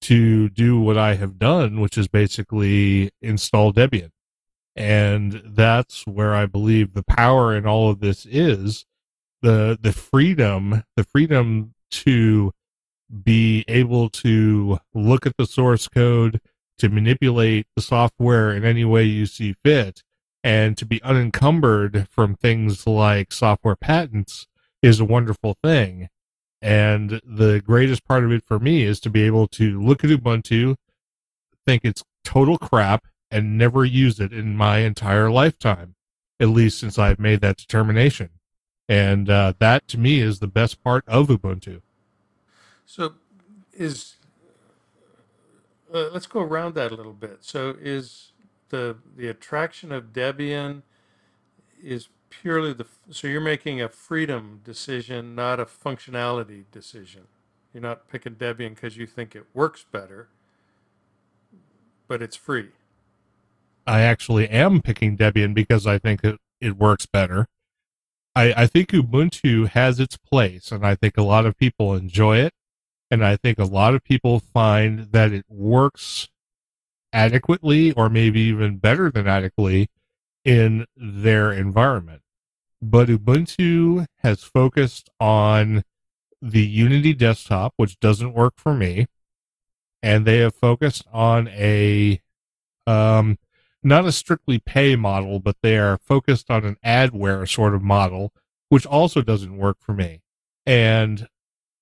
to do what I have done, which is basically install Debian. And that's where I believe the power in all of this is the the freedom, the freedom to be able to look at the source code, to manipulate the software in any way you see fit, and to be unencumbered from things like software patents is a wonderful thing. And the greatest part of it for me is to be able to look at Ubuntu, think it's total crap, and never use it in my entire lifetime, at least since I've made that determination. And uh, that to me is the best part of Ubuntu.
So, is uh, let's go around that a little bit. So, is the the attraction of Debian is purely the so you're making a freedom decision, not a functionality decision. You're not picking Debian because you think it works better, but it's free.
I actually am picking Debian because I think it, it works better. I, I think Ubuntu has its place, and I think a lot of people enjoy it. And I think a lot of people find that it works adequately, or maybe even better than adequately, in their environment. But Ubuntu has focused on the Unity desktop, which doesn't work for me, and they have focused on a um, not a strictly pay model, but they are focused on an adware sort of model, which also doesn't work for me. And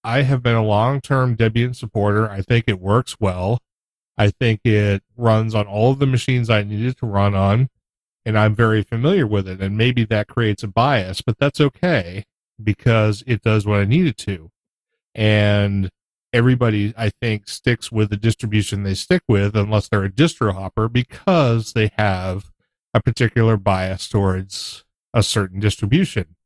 I have been a long term Debian supporter. I think it works well. I think it runs on all of the machines I needed to run on, and I'm very familiar with it. And maybe that creates a bias, but that's okay because it does what I needed to. And everybody, I think, sticks with the distribution they stick with unless they're a distro hopper because they have a particular bias towards a certain distribution.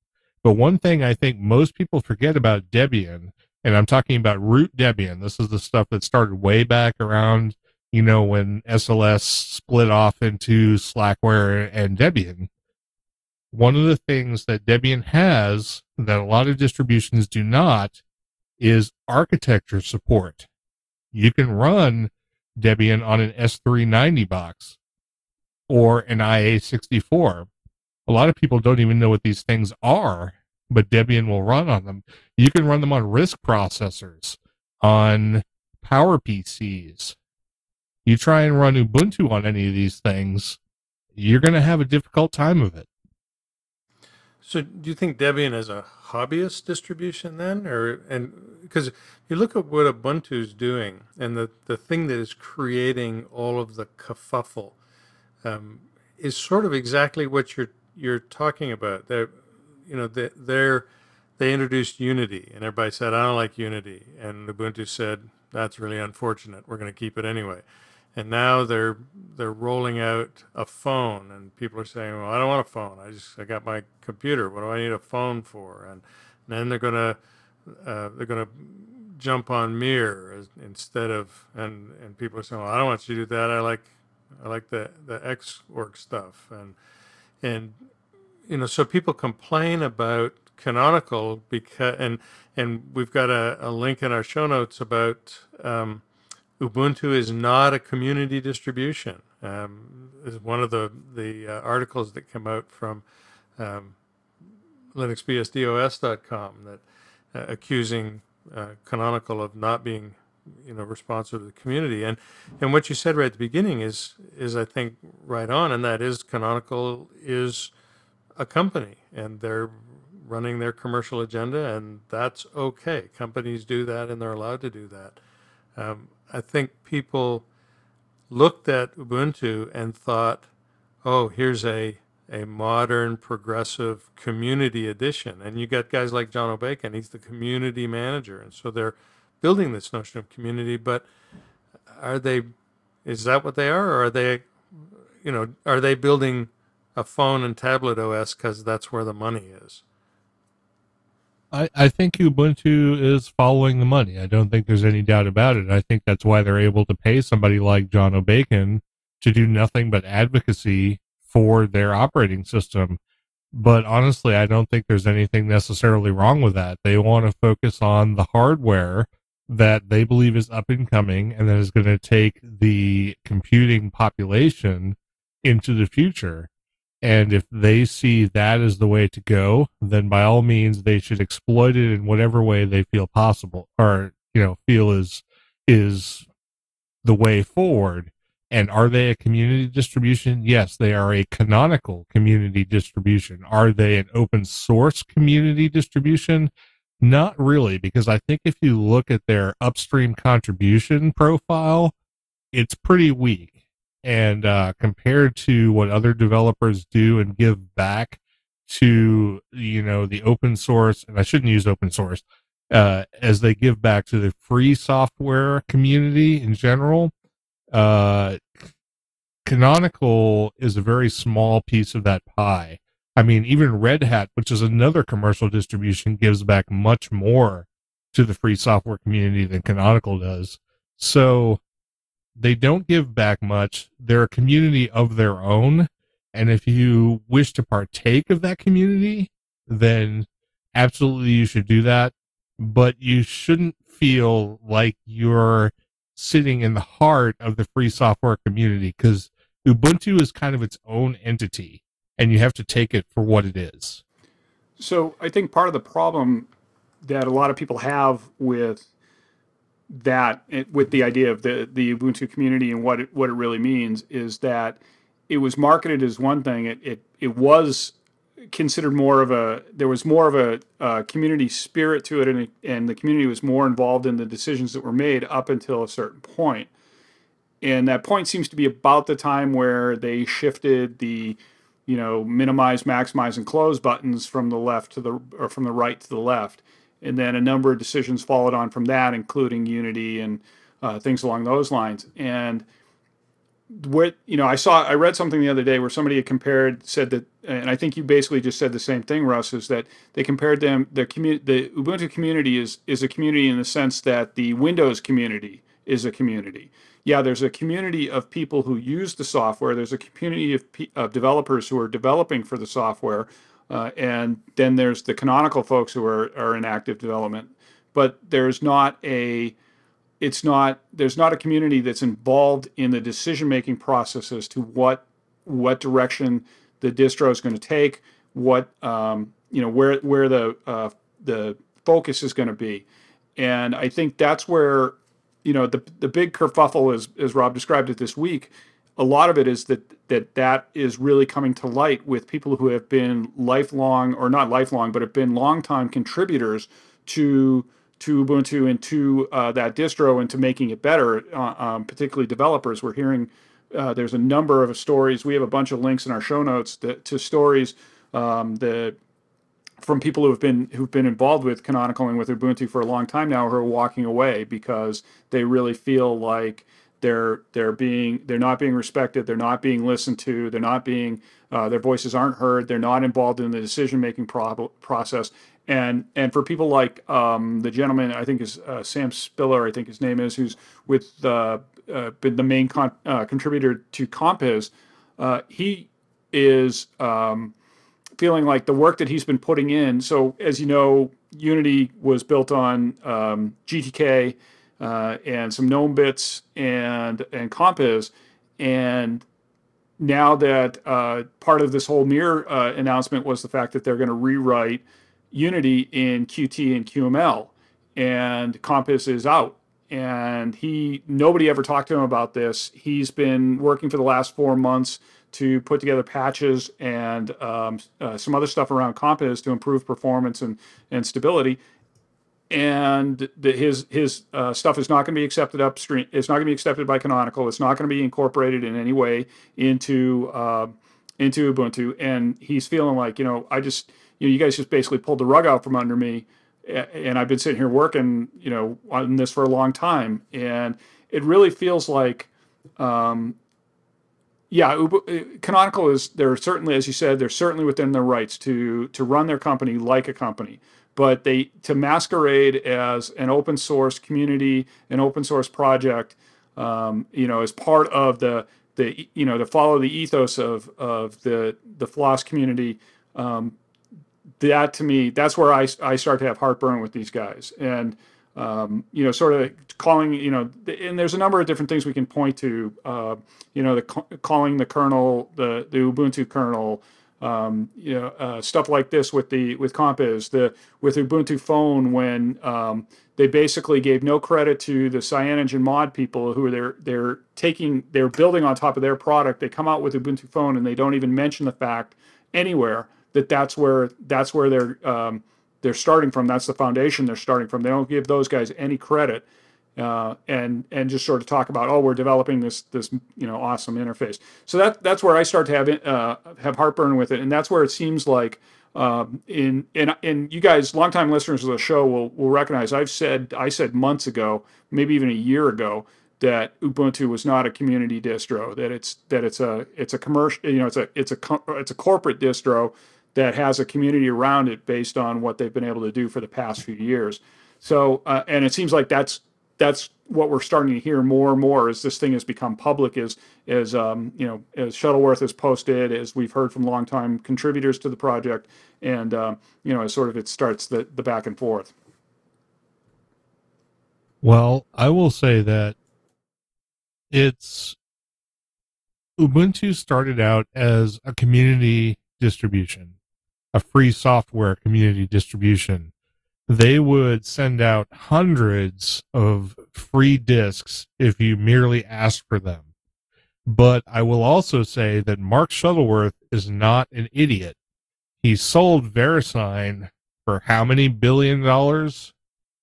But one thing I think most people forget about Debian, and I'm talking about root Debian, this is the stuff that started way back around you know, when SLS split off into Slackware and Debian, one of the things that Debian has that a lot of distributions do not is architecture support. You can run Debian on an S390 box or an IA64. A lot of people don't even know what these things are, but Debian will run on them. You can run them on RISC processors, on Power PCs, you try and run Ubuntu on any of these things, you're going to have a difficult time of it.
So, do you think Debian is a hobbyist distribution then, or and because you look at what Ubuntu is doing and the the thing that is creating all of the kerfuffle um, is sort of exactly what you're you're talking about. They're, you know, they, they introduced Unity, and everybody said, "I don't like Unity," and Ubuntu said, "That's really unfortunate. We're going to keep it anyway." and now they're they're rolling out a phone and people are saying well i don't want a phone. I just i got my computer. What do i need a phone for? And, then they're going to uh, they're going to jump on mir instead of and and people are saying well i don't want you to do that. I like i like the the X.Org stuff. And and you know so people complain about canonical because and and we've got a, a link in our show notes about um, Ubuntu is not a community distribution. Um, is one of the the uh, articles that come out from um, LinuxBSDOS.com that uh, accusing uh, Canonical of not being you know responsive to the community and and what you said right at the beginning is is I think right on and that is Canonical is a company and they're running their commercial agenda and that's okay companies do that and they're allowed to do that um, I think people looked at Ubuntu and thought, oh, here's a, a modern, progressive community edition. And you got guys like Jono Bacon, he's the community manager. And so they're building this notion of community, but are they, is that what they are? Or are they, you know, are they building a phone and tablet OS because that's where the money is?
I, I think Ubuntu is following the money. I don't think there's any doubt about it. I think that's why they're able to pay somebody like Jono Bacon to do nothing but advocacy for their operating system. But honestly, I don't think there's anything necessarily wrong with that. They want to focus on the hardware that they believe is up and coming and that is going to take the computing population into the future. And if they see that as the way to go, then by all means they should exploit it in whatever way they feel possible or, you know, feel is is the way forward. And are they a community distribution? Yes, they are a canonical community distribution. Are they an open source community distribution? Not really, because I think if you look at their upstream contribution profile, it's pretty weak and uh, compared to what other developers do and give back to you know the open source and i shouldn't use open source uh, as they give back to the free software community in general uh, canonical is a very small piece of that pie. I mean even red hat which is another commercial distribution gives back much more to the free software community than canonical does. So they don't give back much. They're a community of their own. And if you wish to partake of that community, then absolutely you should do that. But you shouldn't feel like you're sitting in the heart of the free software community because Ubuntu is kind of its own entity. and you have to take it for what it is.
So I think part of the problem that a lot of people have with that with the idea of the the Ubuntu community and what it what it really means is that it was marketed as one thing. It it it was considered more of a there was more of a, community spirit to it, and and the community was more involved in the decisions that were made up until a certain point. And that point seems to be about the time where they shifted the you know minimize, maximize, and close buttons from the left to the or from the right to the left and then a number of decisions followed on from that, including Unity and uh, things along those lines. And what you know, I saw, I read something the other day where somebody had compared, said that, and I think you basically just said the same thing, Russ, is that they compared them. The community, the Ubuntu community is is a community in the sense that the Windows community is a community. Yeah, there's a community of people who use the software. There's a community of, of developers who are developing for the software uh, and then there's the canonical folks who are, are in active development. But there's not a it's not there's not a community that's involved in the decision making process as to what what direction the distro is going to take, what um, you know where where the uh, the focus is going to be, and I think that's where you know the the big kerfuffle as as Rob described it this week a lot of it is that that that is really coming to light with people who have been lifelong or not lifelong but have been longtime contributors to to ubuntu and to uh, that distro and to making it better uh, um, particularly developers. We're hearing uh, there's a number of stories. We have a bunch of links in our show notes that, to stories um, that from people who have been who've been involved with canonical and with ubuntu for a long time now who are walking away because they really feel like they're they're being they're not being respected they're not being listened to they're not being uh, their voices aren't heard they're not involved in the decision making pro- process. And and for people like um, the gentleman I think is uh, Sam Spiller I think his name is who's with uh been the main con- uh, contributor to Compiz uh, he is um, feeling like the work that he's been putting in so as you know Unity was built on um, GTK uh, and some GNOME bits and and Compiz, and now that uh, part of this whole Mir uh, announcement was the fact that they're going to rewrite Unity in Qt and QML, and Compiz is out. And he nobody ever talked to him about this. He's been working for the last four months to put together patches and um, uh, some other stuff around Compiz to improve performance and, and stability and the, his his uh, stuff is not going to be accepted upstream. It's not going to be accepted by Canonical. It's not going to be incorporated in any way into uh, into Ubuntu. And he's feeling like, you know, I just, you know, you guys just basically pulled the rug out from under me, and I've been sitting here working, you know, on this for a long time, and it really feels like. Um, yeah, Ubu- Canonical is they're certainly, as you said, they're certainly within their rights to to run their company like a company but they to masquerade as an open source community, an open source project, um, you know, as part of the the you know to follow the ethos of of the the FLOSS community. Um, that to me, that's where I, I start to have heartburn with these guys, and um, you know, sort of calling, you know, and there's a number of different things we can point to. Uh, you know, the calling the kernel, the the Ubuntu kernel, um, you know, uh, stuff like this with the with Compiz, the with Ubuntu Phone when um, they basically gave no credit to the CyanogenMod mod people who are they're they're taking they're building on top of their product. They come out with Ubuntu Phone and they don't even mention the fact anywhere that that's where that's where they're um, they're starting from. That's the foundation they're starting from. They don't give those guys any credit uh, and and just sort of talk about oh we're developing this this you know awesome interface. So that that's where I start to have uh, have heartburn with it, and that's where it seems like um, in and you guys longtime listeners of the show will will recognize I've said I said months ago, maybe even a year ago that Ubuntu was not a community distro that it's that it's a it's a commercial you know it's a it's a it's a corporate distro that has a community around it based on what they've been able to do for the past few years. So uh, and it seems like that's that's what we're starting to hear more and more as this thing has become public is as um, you know as Shuttleworth has posted as we've heard from longtime contributors to the project and uh, you know as sort of it starts the, the back and forth.
Well i will say that it's ubuntu started out as a community distribution, a free software community distribution, they would send out hundreds of free discs if you merely asked for them. But I will also say that Mark Shuttleworth is not an idiot. He sold VeriSign for how many billion dollars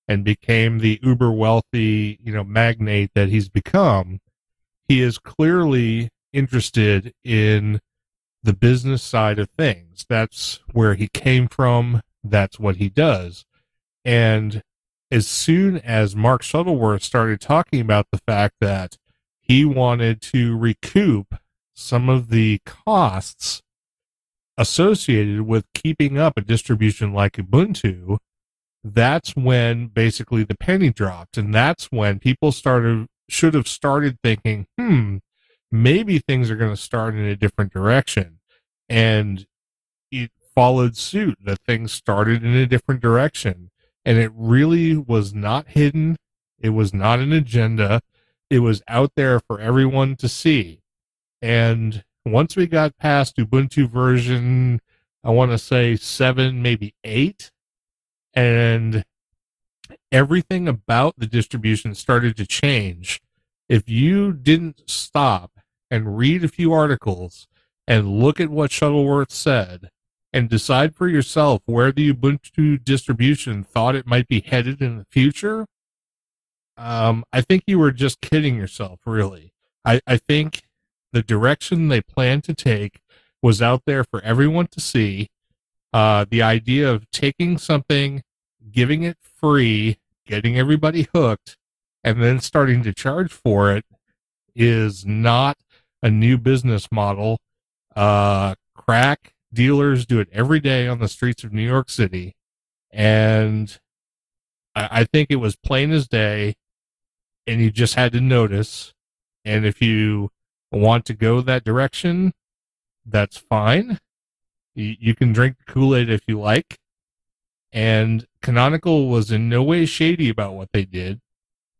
and became the uber wealthy, you know, magnate that he's become. He is clearly interested in the business side of things. That's where he came from. That's what he does. And as soon as Mark Shuttleworth started talking about the fact that he wanted to recoup some of the costs associated with keeping up a distribution like Ubuntu, that's when basically the penny dropped. And that's when people started, should have started thinking, hmm, maybe things are going to start in a different direction. And it followed suit that things started in a different direction. And it really was not hidden. It was not an agenda. It was out there for everyone to see. And once we got past Ubuntu version, I want to say seven, maybe eight, and everything about the distribution started to change. If you didn't stop and read a few articles and look at what Shuttleworth said and decide for yourself where the Ubuntu distribution thought it might be headed in the future, um, I think you were just kidding yourself, really. I, I think the direction they planned to take was out there for everyone to see. Uh, the idea of taking something, giving it free, getting everybody hooked, and then starting to charge for it is not a new business model. Uh, crack dealers do it every day on the streets of New York City. And I, I think it was plain as day, and you just had to notice. And if you want to go that direction, that's fine. You, you can drink Kool Aid if you like. And Canonical was in no way shady about what they did.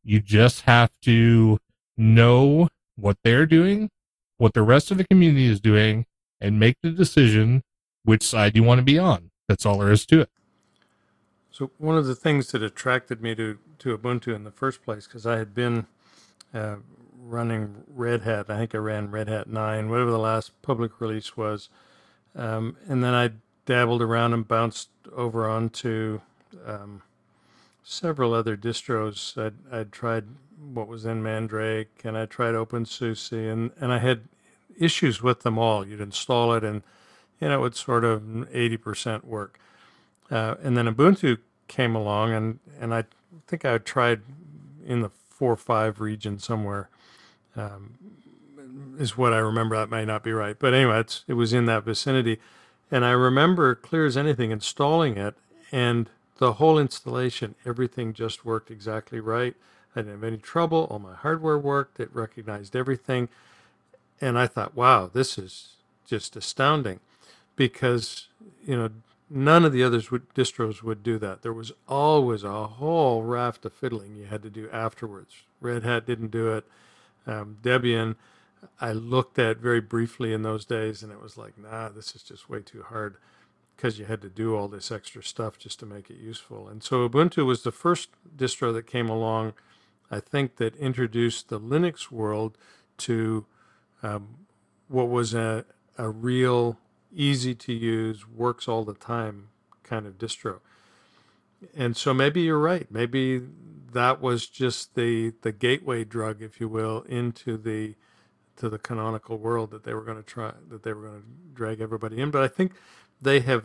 You just have to know what they're doing, what the rest of the community is doing, and make the decision which side you want to be on. That's all there is to it.
So one of the things that attracted me to, to Ubuntu in the first place, because I had been uh, running Red Hat. I think I ran Red Hat 9, whatever the last public release was. Um, and then I dabbled around and bounced over onto um, several other distros. I'd, I'd, tried what was in Mandrake and I tried OpenSUSE and, and I had issues with them all. You'd install it and you know, it would sort of 80% work. Uh, and then Ubuntu came along and, and I think I tried in the four or five region somewhere um, is what I remember. That may not be right, but anyway, it was in that vicinity, and I remember clear as anything installing it, and the whole installation, everything just worked exactly right. I didn't have any trouble. All my hardware worked. It recognized everything, and I thought, wow, this is just astounding, because you know none of the other distros would do that. There was always a whole raft of fiddling you had to do afterwards. Red Hat didn't do it um, Debian, I looked at very briefly in those days, and it was like, nah, this is just way too hard because you had to do all this extra stuff just to make it useful. And so Ubuntu was the first distro that came along, I think, that introduced the Linux world to um, what was a, a real, easy to use, works all the time kind of distro. And so maybe you're right. Maybe that was just the the gateway drug, if you will, into the to the canonical world that they were going to try that they were going to drag everybody in. But I think they have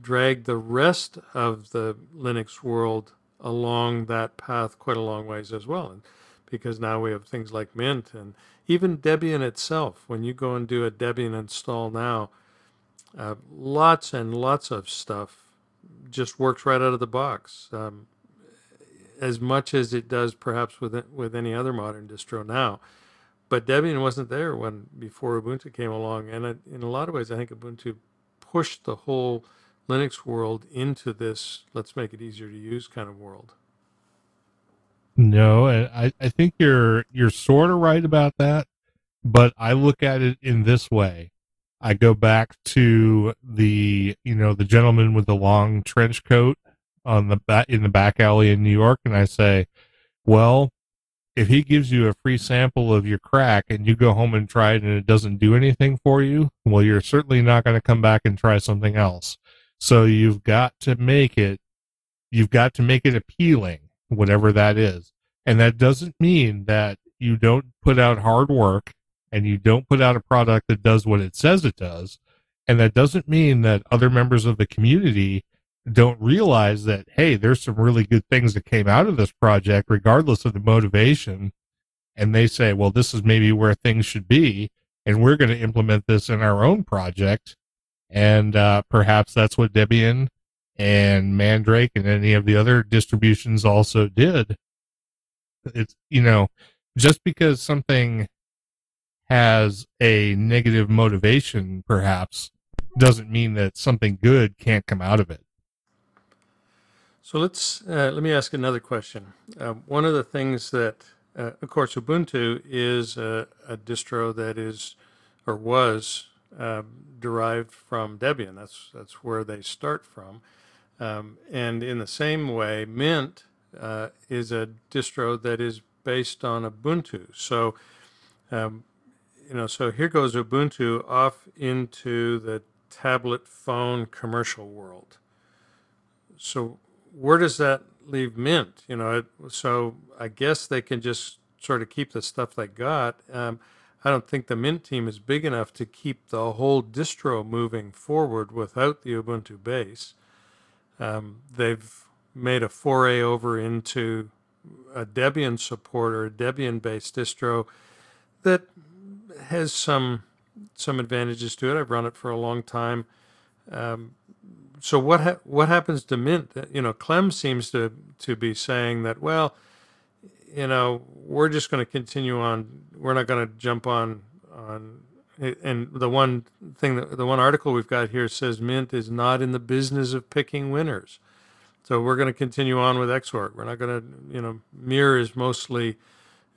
dragged the rest of the Linux world along that path quite a long ways as well. And because now we have things like Mint and even Debian itself. When you go and do a Debian install now, uh, lots and lots of stuff just works right out of the box. Um, as much as it does perhaps with with any other modern distro now. But Debian wasn't there when before Ubuntu came along, and it, in a lot of ways, I think Ubuntu pushed the whole Linux world into this let's make it easier to use kind of world.
No, I, I think you're you're sort of right about that, but I look at it in this way. I go back to the you know the gentleman with the long trench coat on the back in the back alley in New York, and I say, well, if he gives you a free sample of your crack and you go home and try it and it doesn't do anything for you, well, you're certainly not going to come back and try something else. So you've got to make it, you've got to make it appealing, whatever that is. And that doesn't mean that you don't put out hard work and you don't put out a product that does what it says it does. And that doesn't mean that other members of the community don't realize that, hey, there's some really good things that came out of this project, regardless of the motivation. And they say, well, this is maybe where things should be. And we're going to implement this in our own project. And uh, perhaps that's what Debian and Mandrake and any of the other distributions also did. It's, you know, just because something has a negative motivation, perhaps, doesn't mean that something good can't come out of it.
So let's uh, let me ask another question. Uh, one of the things that, uh, of course, Ubuntu is a, a, distro that is or was um, derived from Debian. That's that's where they start from. Um, and in the same way, Mint uh, is a distro that is based on Ubuntu. So, um, you know, so here goes Ubuntu off into the tablet phone commercial world. So where does that leave Mint? You know, it, so I guess they can just sort of keep the stuff they got. Um, I don't think the Mint team is big enough to keep the whole distro moving forward without the Ubuntu base. Um, they've made a foray over into a Debian support or a Debian based distro that has some some advantages to it. I've run it for a long time. Um, so what ha- what happens to Mint? You know, Clem seems to to be saying that well, you know, we're just going to continue on. We're not going to jump on on. And the one thing that the one article we've got here says Mint is not in the business of picking winners. So we're going to continue on with Xorg. We're not going to, you know, Mir is mostly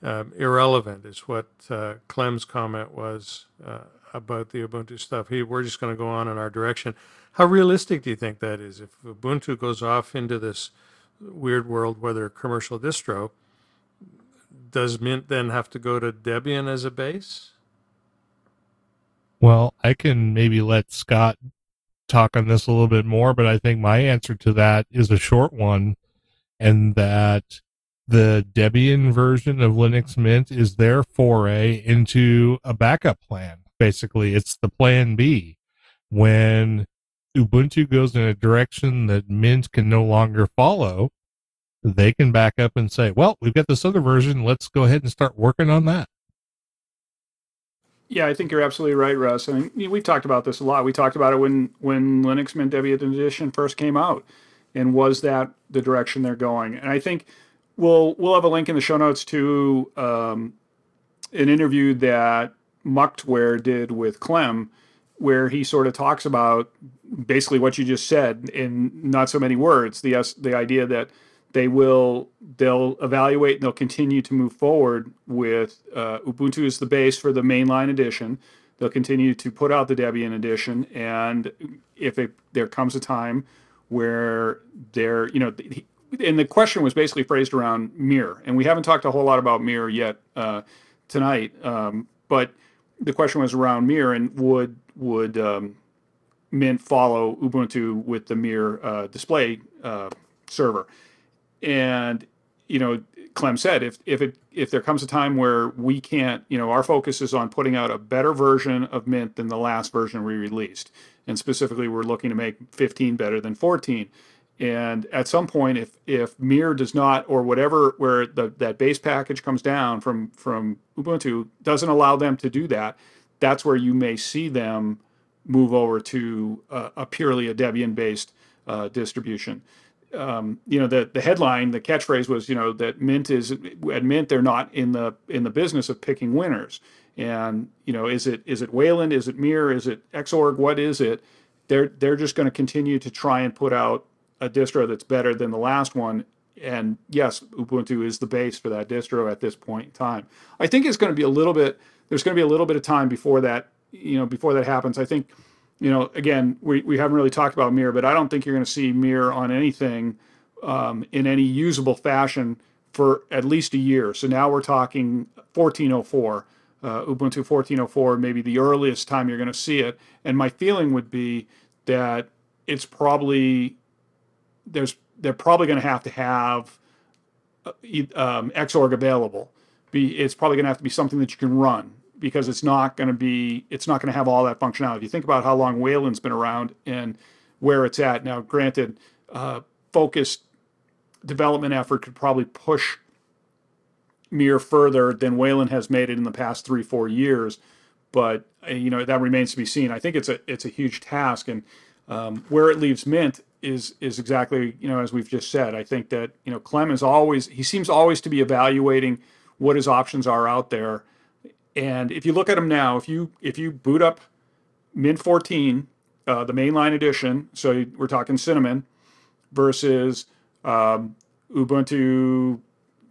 um, irrelevant. Is what uh, Clem's comment was uh, about the Ubuntu stuff. He, we're just going to go on in our direction. How realistic do you think that is? If Ubuntu goes off into this weird world a commercial distro, does Mint then have to go to Debian as a base?
Well, I can maybe let Scott talk on this a little bit more, but I think my answer to that is a short one, and that the Debian version of Linux Mint is their foray into a backup plan. Basically, it's the plan B. When Ubuntu goes in a direction that Mint can no longer follow, they can back up and say, well, we've got this other version. Let's go ahead and start working on that.
Yeah, I think you're absolutely right, Russ. I mean, we talked about this a lot. We talked about it when when Linux Mint Debian Edition first came out, and was that the direction they're going? And I think we'll we'll have a link in the show notes to um, an interview that Muktware did with Clem, where he sort of talks about basically what you just said in not so many words. The the idea that they will they'll evaluate and they'll continue to move forward with uh, Ubuntu is the base for the mainline edition. They'll continue to put out the Debian edition, and if it, there comes a time where they're you know. And the question was basically phrased around Mir, and we haven't talked a whole lot about Mir yet uh, tonight. Um, but the question was around Mir, and would would um, Mint follow Ubuntu with the Mir uh, display uh, server? And you know, Clem said if if it if there comes a time where we can't, you know, our focus is on putting out a better version of Mint than the last version we released, and specifically we're looking to make 15 better than 14. And at some point, if if Mir does not, or whatever, where the that base package comes down from from Ubuntu doesn't allow them to do that, that's where you may see them move over to a, a purely a Debian based uh, distribution um, you know the the headline the catchphrase was you know that mint is at mint they're not in the in the business of picking winners. And you know is it is it wayland? Is it mir? Is it xorg what is it? They're they're just going to continue to try and put out a distro that's better than the last one. And yes ubuntu is the base for that distro at this point in time. I think it's going to be a little bit there's going to be a little bit of time before that you know, before that happens, I think, you know, again, we, we haven't really talked about Mir, but I don't think you're going to see Mir on anything um, in any usable fashion for at least a year. So now we're talking 1404, uh, Ubuntu 1404, maybe the earliest time you're going to see it. And my feeling would be that it's probably there's they're probably going to have to have uh, um, Xorg available. Be it's probably going to have to be something that you can run because it's not going to be it's not going to have all that functionality. You think about how long Wayland's been around and where it's at now, granted, uh, focused development effort could probably push Mir further than Wayland has made it in the past three four years, but uh, you know that remains to be seen. I think it's a it's a huge task, and um, where it leaves Mint is is exactly you know as we've just said. I think that you know Clem is always he seems always to be evaluating what his options are out there, and if you look at them now, if you if you boot up Mint 14, uh, the mainline edition, so we're talking Cinnamon, versus um, Ubuntu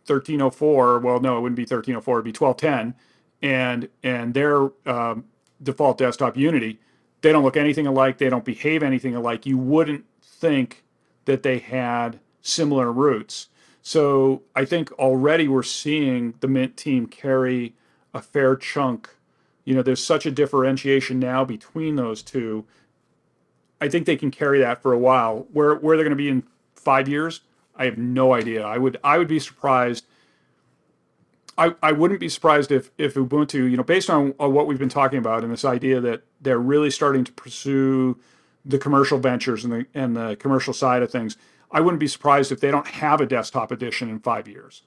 1304. Well, no, it wouldn't be 1304; it'd be 1210, and and their um, default desktop Unity. They don't look anything alike. They don't behave anything alike. You wouldn't think that they had similar roots. So I think already we're seeing the Mint team carry a fair chunk. You know, there's such a differentiation now between those two. I think they can carry that for a while. Where where they're going to be in five years, I have no idea. I would I would be surprised. I, I wouldn't be surprised if, if Ubuntu, you know, based on, on what we've been talking about and this idea that they're really starting to pursue the commercial ventures and the and the commercial side of things, I wouldn't be surprised if they don't have a desktop edition in five years.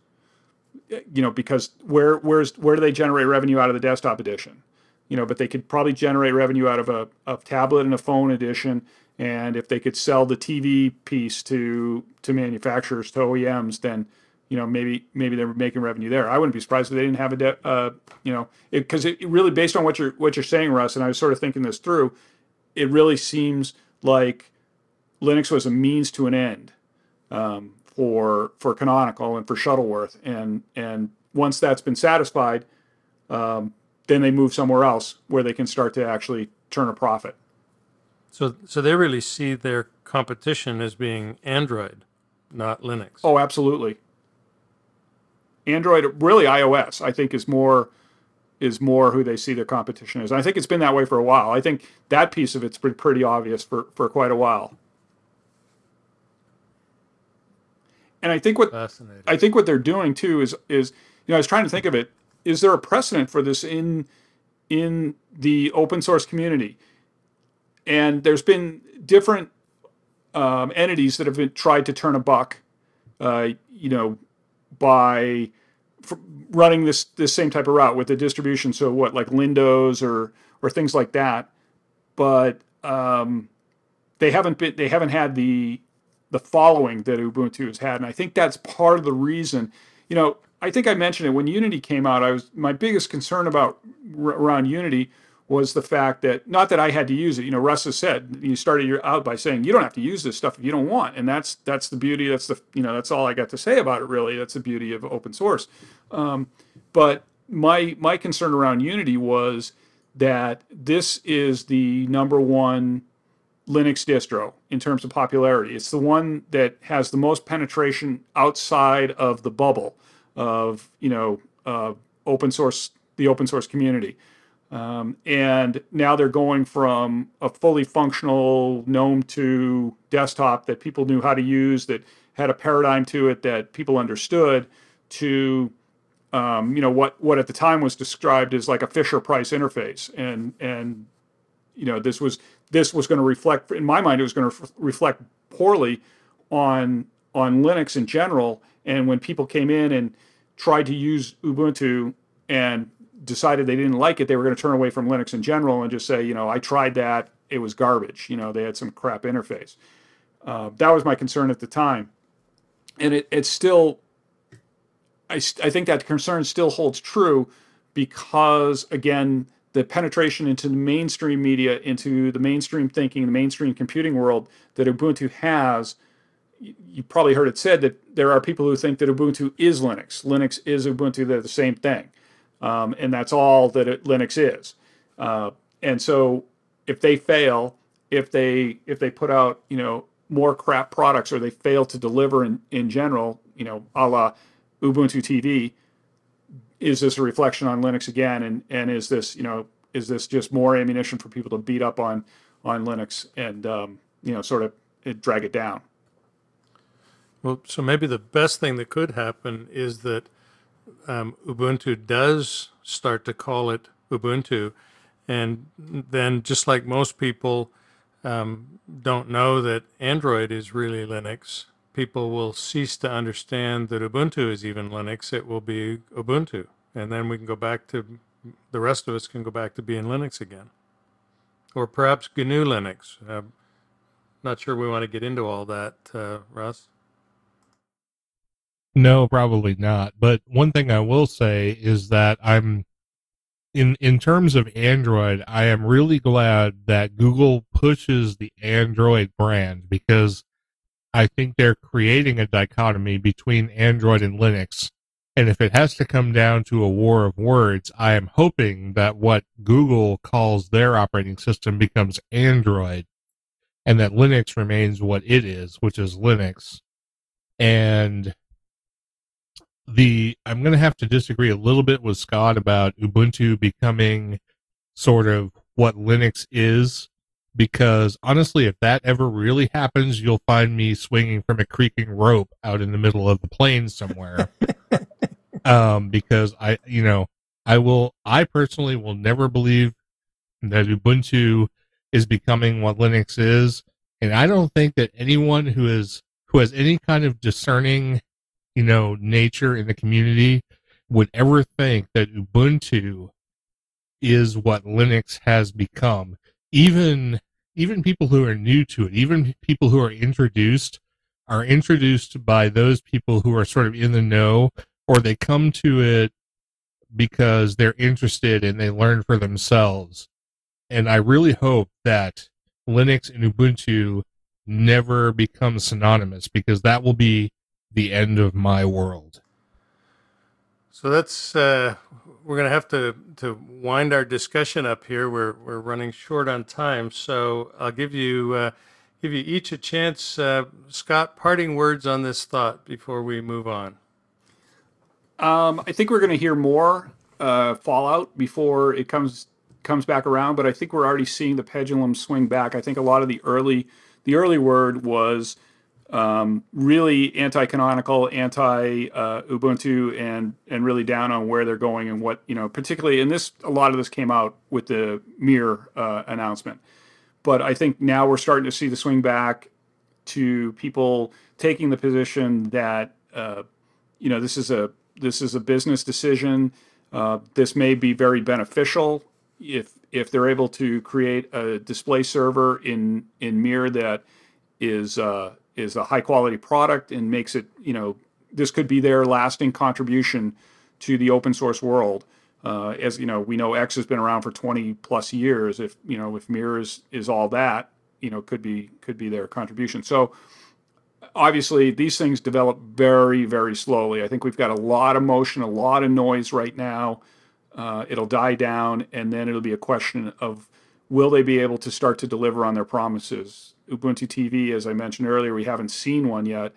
You know, because where where's where do they generate revenue out of the desktop edition? You know, but they could probably generate revenue out of a, a tablet and a phone edition. And if they could sell the TV piece to to manufacturers to OEMs, then you know maybe maybe they're making revenue there. I wouldn't be surprised if they didn't have a de- uh, you know because it, it, really based on what you're what you're saying, Russ, and I was sort of thinking this through it really seems like Linux was a means to an end um, for for Canonical and for Shuttleworth, and and once that's been satisfied, um, then they move somewhere else where they can start to actually turn a profit.
So so they really see their competition as being Android, not Linux.
Oh, absolutely. Android, really iOS, I think is more is more who they see their competition is. And I think it's been that way for a while. I think that piece of it's been pretty obvious for, for quite a while. And I think what I think what they're doing too is is you know I was trying to think of it. Is there a precedent for this in in the open source community? And there's been different um, entities that have been, tried to turn a buck, uh, you know, by running this this same type of route with the distribution. So what like Lindows or or things like that, but um, they haven't been they haven't had the the following that Ubuntu has had, and I think that's part of the reason. You know, I think I mentioned it when Unity came out. I was my biggest concern about around Unity was the fact that not that I had to use it. You know, Russ has said you started out by saying you don't have to use this stuff if you don't want, and that's that's the beauty. That's the you know that's all I got to say about it. Really, that's the beauty of open source. Um, but my my concern around Unity was that this is the number one Linux distro in terms of popularity. It's the one that has the most penetration outside of the bubble of you know uh, open source the open source community. Um, and now they're going from a fully functional GNOME 2 desktop that people knew how to use, that had a paradigm to it that people understood, to um, you know what what at the time was described as like a Fisher Price interface, and and you know this was this was going to reflect in my mind it was going to reflect poorly on on Linux in general. And when people came in and tried to use Ubuntu and decided they didn't like it, they were going to turn away from Linux in general and just say, you know, I tried that, it was garbage. You know, they had some crap interface. Uh, that was my concern at the time, and it, it's still. I, I think that concern still holds true because again the penetration into the mainstream media into the mainstream thinking the mainstream computing world that ubuntu has you probably heard it said that there are people who think that ubuntu is linux linux is ubuntu they're the same thing um, and that's all that it, Linux is. Uh, and so if they fail, if they if they put out you know more crap products or they fail to deliver in in general, you know, a la Ubuntu TV, is this a reflection on Linux again? And and is this you know is this just more ammunition for people to beat up on on Linux and um, you know sort of drag it down?
Well, so maybe the best thing that could happen is that um, Ubuntu does start to call it Ubuntu, and then just like most people um, don't know that Android is really Linux, people will cease to understand that Ubuntu is even Linux. It will be Ubuntu, and then we can go back to the rest of us can go back to being Linux again, or perhaps GNU Linux. Uh, not sure we want to get into all that, uh, Russ.
No, probably not. But one thing I will say is that I'm in in terms of Android, I am really glad that Google pushes the Android brand because I think they're creating a dichotomy between Android and Linux. And if it has to come down to a war of words, I am hoping that what Google calls their operating system becomes Android and that Linux remains what it is, which is Linux. And the I'm going to have to disagree a little bit with Scott about Ubuntu becoming sort of what Linux is because honestly if that ever really happens you'll find me swinging from a creaking rope out in the middle of the plains somewhere [LAUGHS] um because I you know I will I personally will never believe that Ubuntu is becoming what Linux is and I don't think that anyone who is who has any kind of discerning you know, nature in the community would ever think that Ubuntu is what Linux has become. Even even people who are new to it, even people who are introduced, are introduced by those people who are sort of in the know, or they come to it because they're interested and they learn for themselves. And I really hope that Linux and Ubuntu never become synonymous because that will be the end of my world.
So that's uh, we're going to have to to wind our discussion up here. We're we're running short on time, so I'll give you uh, give you each a chance. Uh, Scott, parting words on this thought before we move on.
Um, I think we're going to hear more uh, fallout before it comes comes back around, but I think we're already seeing the pendulum swing back. I think a lot of the early the early word was um, really anti-canonical, anti-Ubuntu, uh, and and really down on where they're going and what you know. Particularly, and this a lot of this came out with the Mir uh, announcement, but I think now we're starting to see the swing back to people taking the position that uh, you know this is a this is a business decision. Uh, this may be very beneficial if if they're able to create a display server in in Mir that is uh, is a high quality product and makes it, you know, this could be their lasting contribution to the open source world. Uh, as you know, we know X has been around for 20 plus years. If you know, if Mir is, is all that, you know, could be could be their contribution. So obviously, these things develop very very slowly. I think we've got a lot of motion, a lot of noise right now. Uh, it'll die down, and then it'll be a question of will they be able to start to deliver on their promises? Ubuntu TV, as I mentioned earlier, we haven't seen one yet,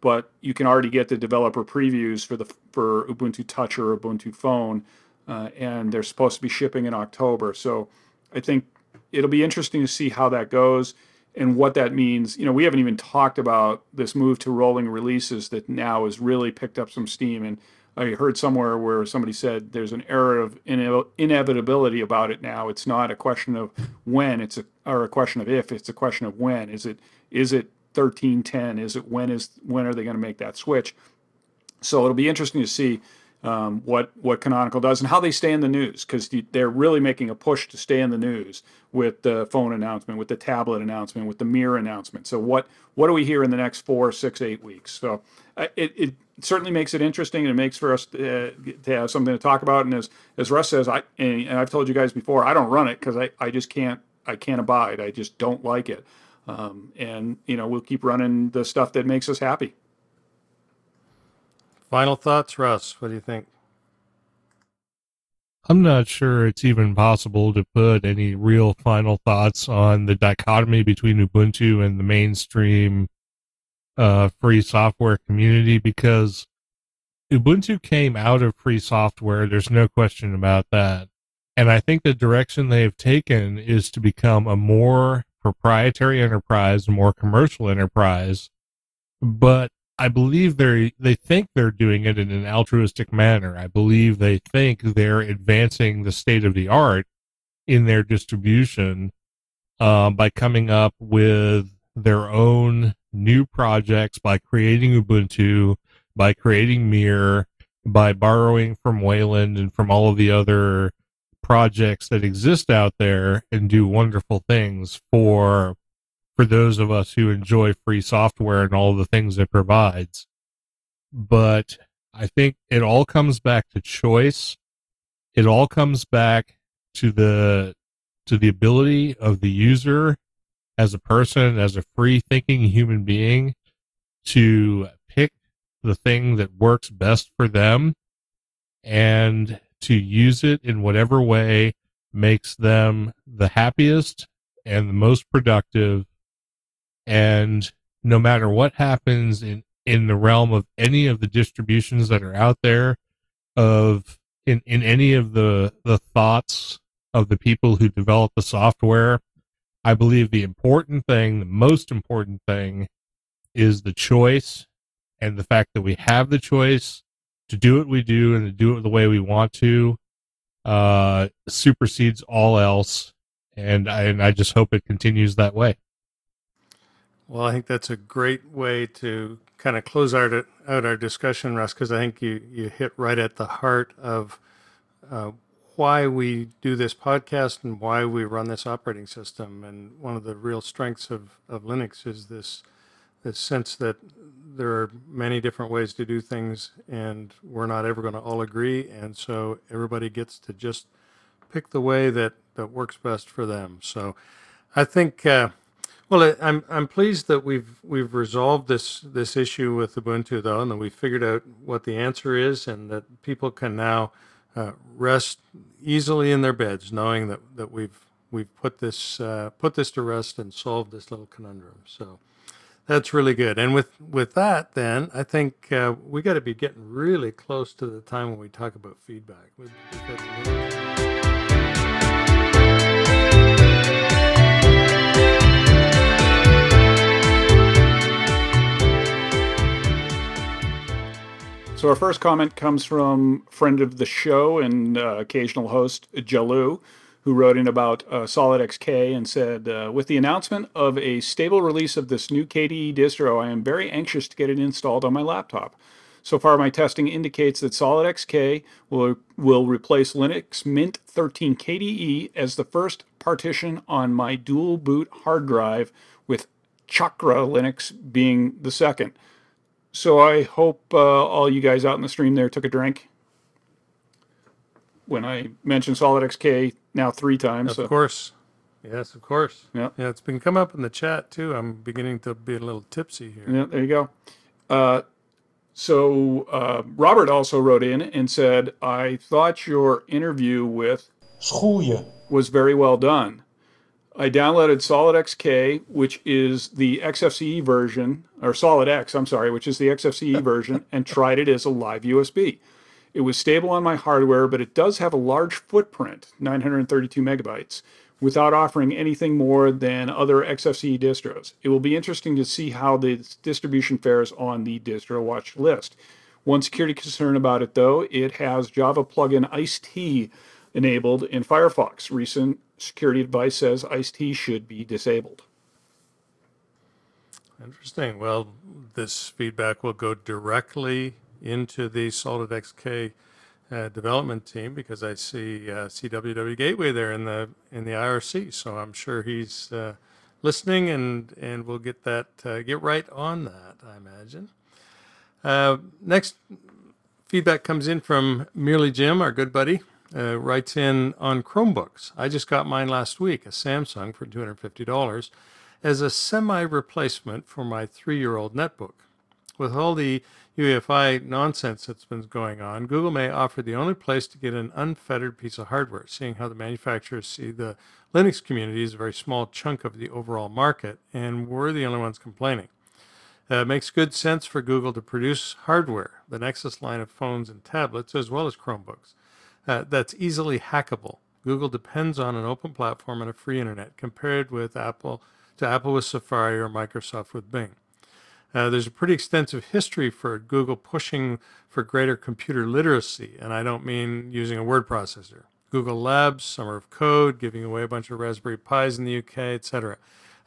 but you can already get the developer previews for the for Ubuntu Touch or Ubuntu Phone, uh, and they're supposed to be shipping in October. So I think it'll be interesting to see how that goes and what that means. You know, we haven't even talked about this move to rolling releases that now has really picked up some steam and I heard somewhere where somebody said there's an era of inevitability about it now. It's not a question of when, it's a or a question of if. It's a question of when. Is it is it 1310? Is it when is when are they going to make that switch? So it'll be interesting to see um, what what Canonical does and how they stay in the news because they're really making a push to stay in the news with the phone announcement, with the tablet announcement, with the mirror announcement. So what what do we hear in the next four, six, eight weeks? So uh, it, it certainly makes it interesting and it makes for us to, uh, to, have something to talk about. And as as Russ says, I and I've told you guys before, I don't run it because I, I just can't I can't abide. I just don't like it. Um, and you know we'll keep running the stuff that makes us happy.
Final thoughts, Russ. What do you think?
I'm not sure it's even possible to put any real final thoughts on the dichotomy between Ubuntu and the mainstream uh, free software community because Ubuntu came out of free software. There's no question about that. And I think the direction they've taken is to become a more proprietary enterprise, a more commercial enterprise. But I believe they they think they're doing it in an altruistic manner. I believe they think they're advancing the state of the art in their distribution um, by coming up with their own new projects, by creating Ubuntu, by creating Mir, by borrowing from Wayland and from all of the other projects that exist out there and do wonderful things for for those of us who enjoy free software and all the things it provides. But I think it all comes back to choice. It all comes back to the to the ability of the user as a person, as a free thinking human being to pick the thing that works best for them and to use it in whatever way makes them the happiest and the most productive and no matter what happens in in the realm of any of the distributions that are out there of in in any of the the thoughts of the people who develop the software i believe the important thing the most important thing is the choice and the fact that we have the choice to do what we do and to do it the way we want to uh supersedes all else. And I, and I just hope it continues that way
well, I think that's a great way to kind of close out, out our discussion, Russ, because I think you, you hit right at the heart of uh, why we do this podcast and why we run this operating system. And one of the real strengths of, of Linux is this this sense that there are many different ways to do things, and we're not ever going to all agree. And so everybody gets to just pick the way that, that works best for them. So I think. Uh, well, I'm I'm pleased that we've we've resolved this this issue with Ubuntu though, and that we figured out what the answer is, and that people can now uh, rest easily in their beds, knowing that, that we've we've put this uh, put this to rest and solved this little conundrum. So that's really good. And with with that, then I think uh, we got to be getting really close to the time when we talk about feedback.
So our first comment comes from friend of the show and uh, occasional host Jalu, who wrote in about uh, SolydXK and said, uh, "With the announcement of a stable release of this new KDE distro, I am very anxious to get it installed on my laptop. So far, my testing indicates that SolydXK will will replace Linux Mint 13 KDE as the first partition on my dual boot hard drive, with Chakra Linux being the second." So I hope uh, all you guys out in the stream there took a drink when I mentioned Solyd XK now three times.
Of
so.
course. Yes, of course.
Yeah.
Yeah, it's been come up in the chat too. I'm beginning to be a little tipsy here.
Yeah, there you go. Uh, so uh, Robert also wrote in and said, I thought your interview with
Schoelje
was very well done. I downloaded SolydXK, which is the XFCE version, or Solyd X, I'm sorry, which is the XFCE [LAUGHS] version, and tried it as a live USB. It was stable on my hardware, but it does have a large footprint, 932 megabytes, without offering anything more than other XFCE distros. It will be interesting to see how the distribution fares on the distro watch list. One security concern about it, though, it has Java plugin IcedTea enabled in Firefox. Recent security advice says IcedTea should be disabled.
Interesting. Well, this feedback will go directly into the SolydXK uh, development team because I see uh, CWW Gateway there in the in the IRC. So I'm sure he's uh, listening, and and we'll get that uh, get right on that. I imagine. Uh, next feedback comes in from Merely Jim, our good buddy uh, writes in on Chromebooks. I just got mine last week, a Samsung for $250, as a semi replacement for my three year old netbook. With all the UEFI nonsense that's been going on, Google may offer the only place to get an unfettered piece of hardware, seeing how the manufacturers see the Linux community as a very small chunk of the overall market, and we're the only ones complaining. Uh, it makes good sense for Google to produce hardware, the Nexus line of phones and tablets, as well as Chromebooks, uh, that's easily hackable. Google depends on an open platform and a free internet compared with Apple to Apple with Safari or Microsoft with Bing. Uh, there's a pretty extensive history for Google pushing for greater computer literacy, and I don't mean using a word processor. Google Labs, Summer of Code, giving away a bunch of Raspberry Pis in the UK, etc.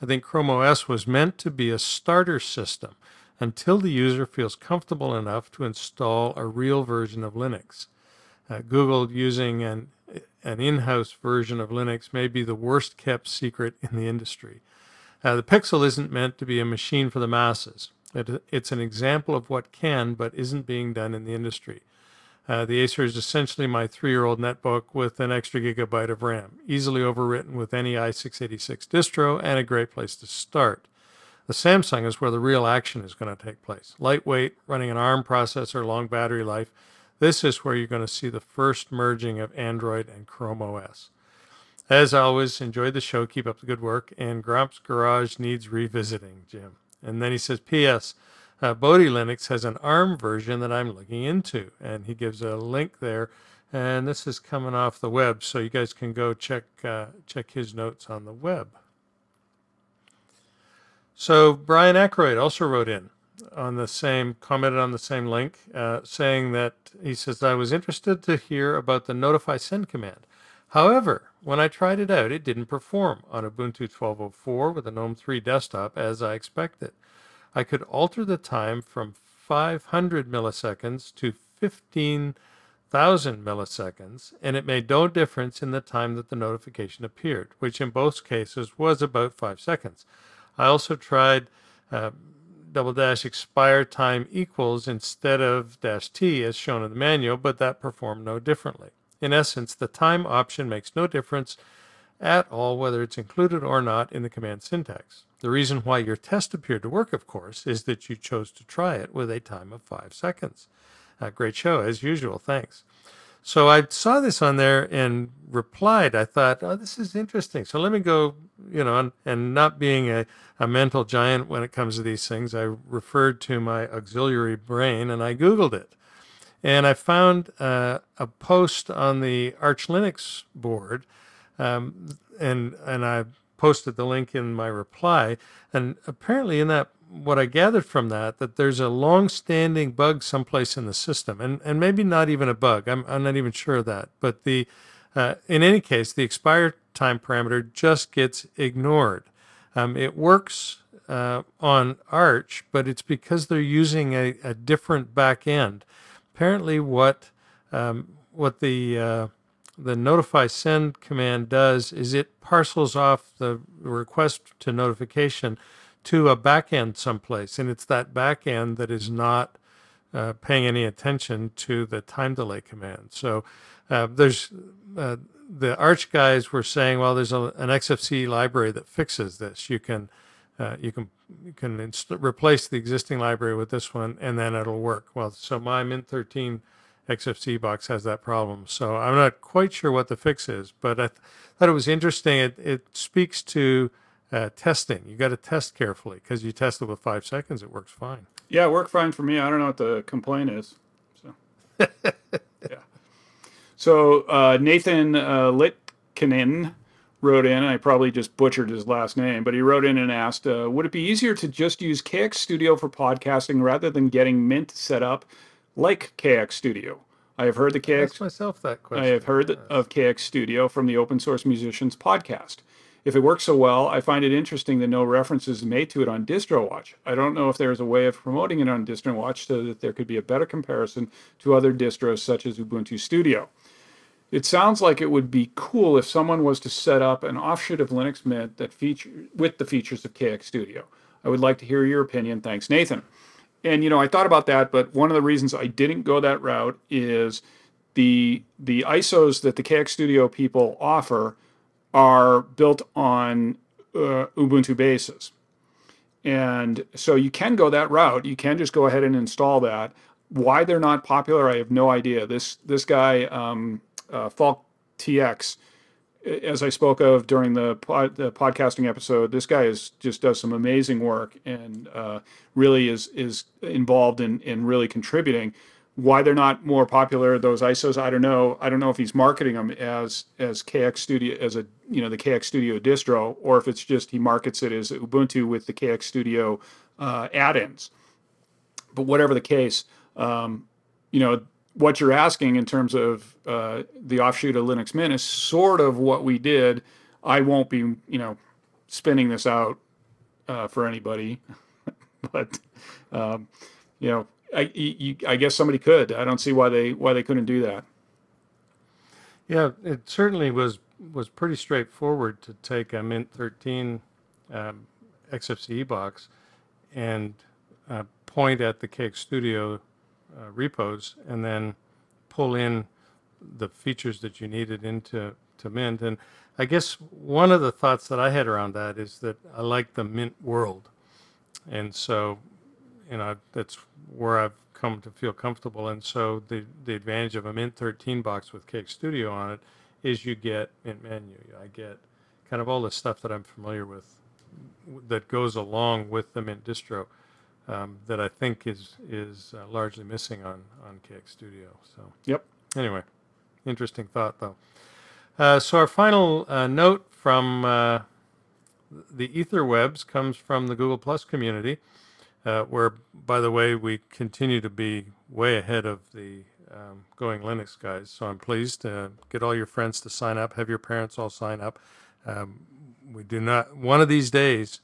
I think Chrome OS was meant to be a starter system until the user feels comfortable enough to install a real version of Linux. Uh, Google using an, an in house version of Linux may be the worst kept secret in the industry. Uh, the Pixel isn't meant to be a machine for the masses. It, it's an example of what can but isn't being done in the industry. Uh, the Acer is essentially my three year old netbook with an extra gigabyte of RAM, easily overwritten with any i686 distro, and a great place to start. The Samsung is where the real action is going to take place. Lightweight, running an ARM processor, long battery life. This is where you're going to see the first merging of Android and Chrome OS. As always, enjoy the show. Keep up the good work. And Grump's Garage needs revisiting, Jim. And then he says, P.S. Uh, Bodhi Linux has an ARM version that I'm looking into. And he gives a link there. And this is coming off the web, so you guys can go check uh, check his notes on the web. So Brian Aykroyd also wrote in on the same commented on the same link, uh, saying that he says I was interested to hear about the notify send command. However, when I tried it out, it didn't perform on Ubuntu 12.04 with a GNOME 3 desktop as I expected. I could alter the time from 500 milliseconds to 15,000 milliseconds, and it made no difference in the time that the notification appeared, which in both cases was about 5 seconds. I also tried uh, double dash expire time equals instead of dash t as shown in the manual, but that performed no differently. In essence, the time option makes no difference at all whether it's included or not in the command syntax. The reason why your test appeared to work, of course, is that you chose to try it with a time of five seconds. Uh, great show, as usual. Thanks. So I saw this on there and replied. I thought, oh, this is interesting. So let me go, you know, and, and not being a, a mental giant when it comes to these things, I referred to my auxiliary brain and I Googled it. And I found uh, a post on the Arch Linux board, um, and and I posted the link in my reply. And apparently, in that, what I gathered from that, that there's a long-standing bug someplace in the system, and and maybe not even a bug. I'm I'm not even sure of that. But the uh, in any case, the expire time parameter just gets ignored. Um, it works uh, on Arch, but it's because they're using a, a different back end apparently what um, what the uh, the notify send command does is it parcels off the request to notification to a backend someplace, and it's that backend that is not uh, paying any attention to the time delay command. So uh, there's uh, the Arch guys were saying, well, there's a, an XFCE library that fixes this. You can uh, you can you can inst- replace the existing library with this one, and then it'll work. Well, so my Mint 13 XFCE box has that problem. So I'm not quite sure what the fix is, but I th- thought it was interesting. It, it speaks to uh, testing. You got to test carefully because you test it with five seconds, it works fine.
Yeah, it worked fine for me. I don't know what the complaint is. So, [LAUGHS] yeah. So uh, Nathan uh, Litkinen wrote in, I probably just butchered his last name, but he wrote in and asked, uh, would it be easier to just use KX Studio for podcasting rather than getting Mint set up like KX Studio? I have heard the KX.
Ask myself that question.
I have heard of KX Studio from the Open Source Musicians podcast. If it works so well, I find it interesting that no references made to it on DistroWatch. I don't know if there is a way of promoting it on DistroWatch so that there could be a better comparison to other distros such as Ubuntu Studio. It sounds like it would be cool if someone was to set up an offshoot of Linux Mint that feature with the features of KX Studio. I would like to hear your opinion. Thanks, Nathan. And you know, I thought about that, but one of the reasons I didn't go that route is the the ISOs that the KX Studio people offer are built on uh, Ubuntu bases. and so you can go that route. You can just go ahead and install that. Why they're not popular, I have no idea. This this guy um, uh, Falk TX, as I spoke of during the, pod, the podcasting episode, this guy is just does some amazing work and uh, really is is involved in in really contributing. Why they're not more popular, those ISOs, I don't know. I don't know if he's marketing them as as KX Studio as a you know the KX Studio distro, or if it's just he markets it as Ubuntu with the KX Studio uh, add-ins. But whatever the case, um, you know what you're asking in terms of uh, the offshoot of Linux Mint is sort of what we did. I won't be you know spinning this out uh, for anybody, [LAUGHS] but um, you know I, you, I guess somebody could. I don't see why they why they couldn't do that.
Yeah, it certainly was was pretty straightforward to take a Mint 13 um, XFCE box and uh, point at the KX Studio uh, repos and then pull in the features that you needed into to Mint. And I guess one of the thoughts that I had around that is that I like the Mint world, and so you know that's where I've come to feel comfortable. And so the the advantage of a Mint 13 box with KX Studio on it is you get Mint menu. I get kind of all the stuff that I'm familiar with that goes along with the Mint distro um, that I think is is uh, largely missing on on KX Studio. So
yep.
Anyway, interesting thought though. Uh, so our final uh, note from uh, the Etherwebs comes from the Google Plus community where, by the way, we continue to be way ahead of the um, Going Linux guys. So I'm pleased to get all your friends to sign up, have your parents all sign up. Um, we do not, one of these days,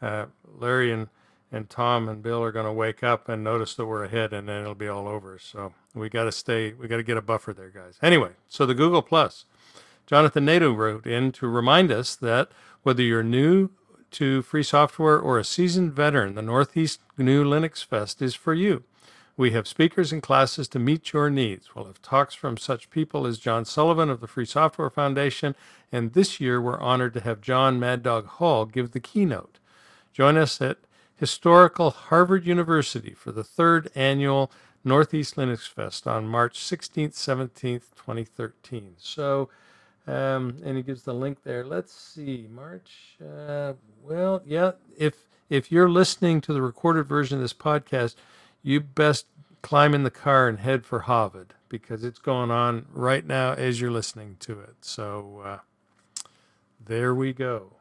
uh, Larry and, and Tom and Bill are going to wake up and notice that we're ahead and then it'll be all over. So we got to stay, we got to get a buffer there, guys. Anyway, so the Google Plus. Jonathan Nadeau wrote in to remind us that whether you're new to free software or a seasoned veteran, the Northeast GNU Linux Fest is for you. We have speakers and classes to meet your needs. We'll have talks from such people as John Sullivan of the Free Software Foundation, and this year we're honored to have John Mad Dog Hall give the keynote. Join us at historical Harvard University for the third annual Northeast Linux Fest on March 16th, 17th, 2013. So, um, and he gives the link there. Let's see, March. Uh, well, yeah. If if you're listening to the recorded version of this podcast, you best climb in the car and head for Harvard because it's going on right now as you're listening to it. So uh, there we go.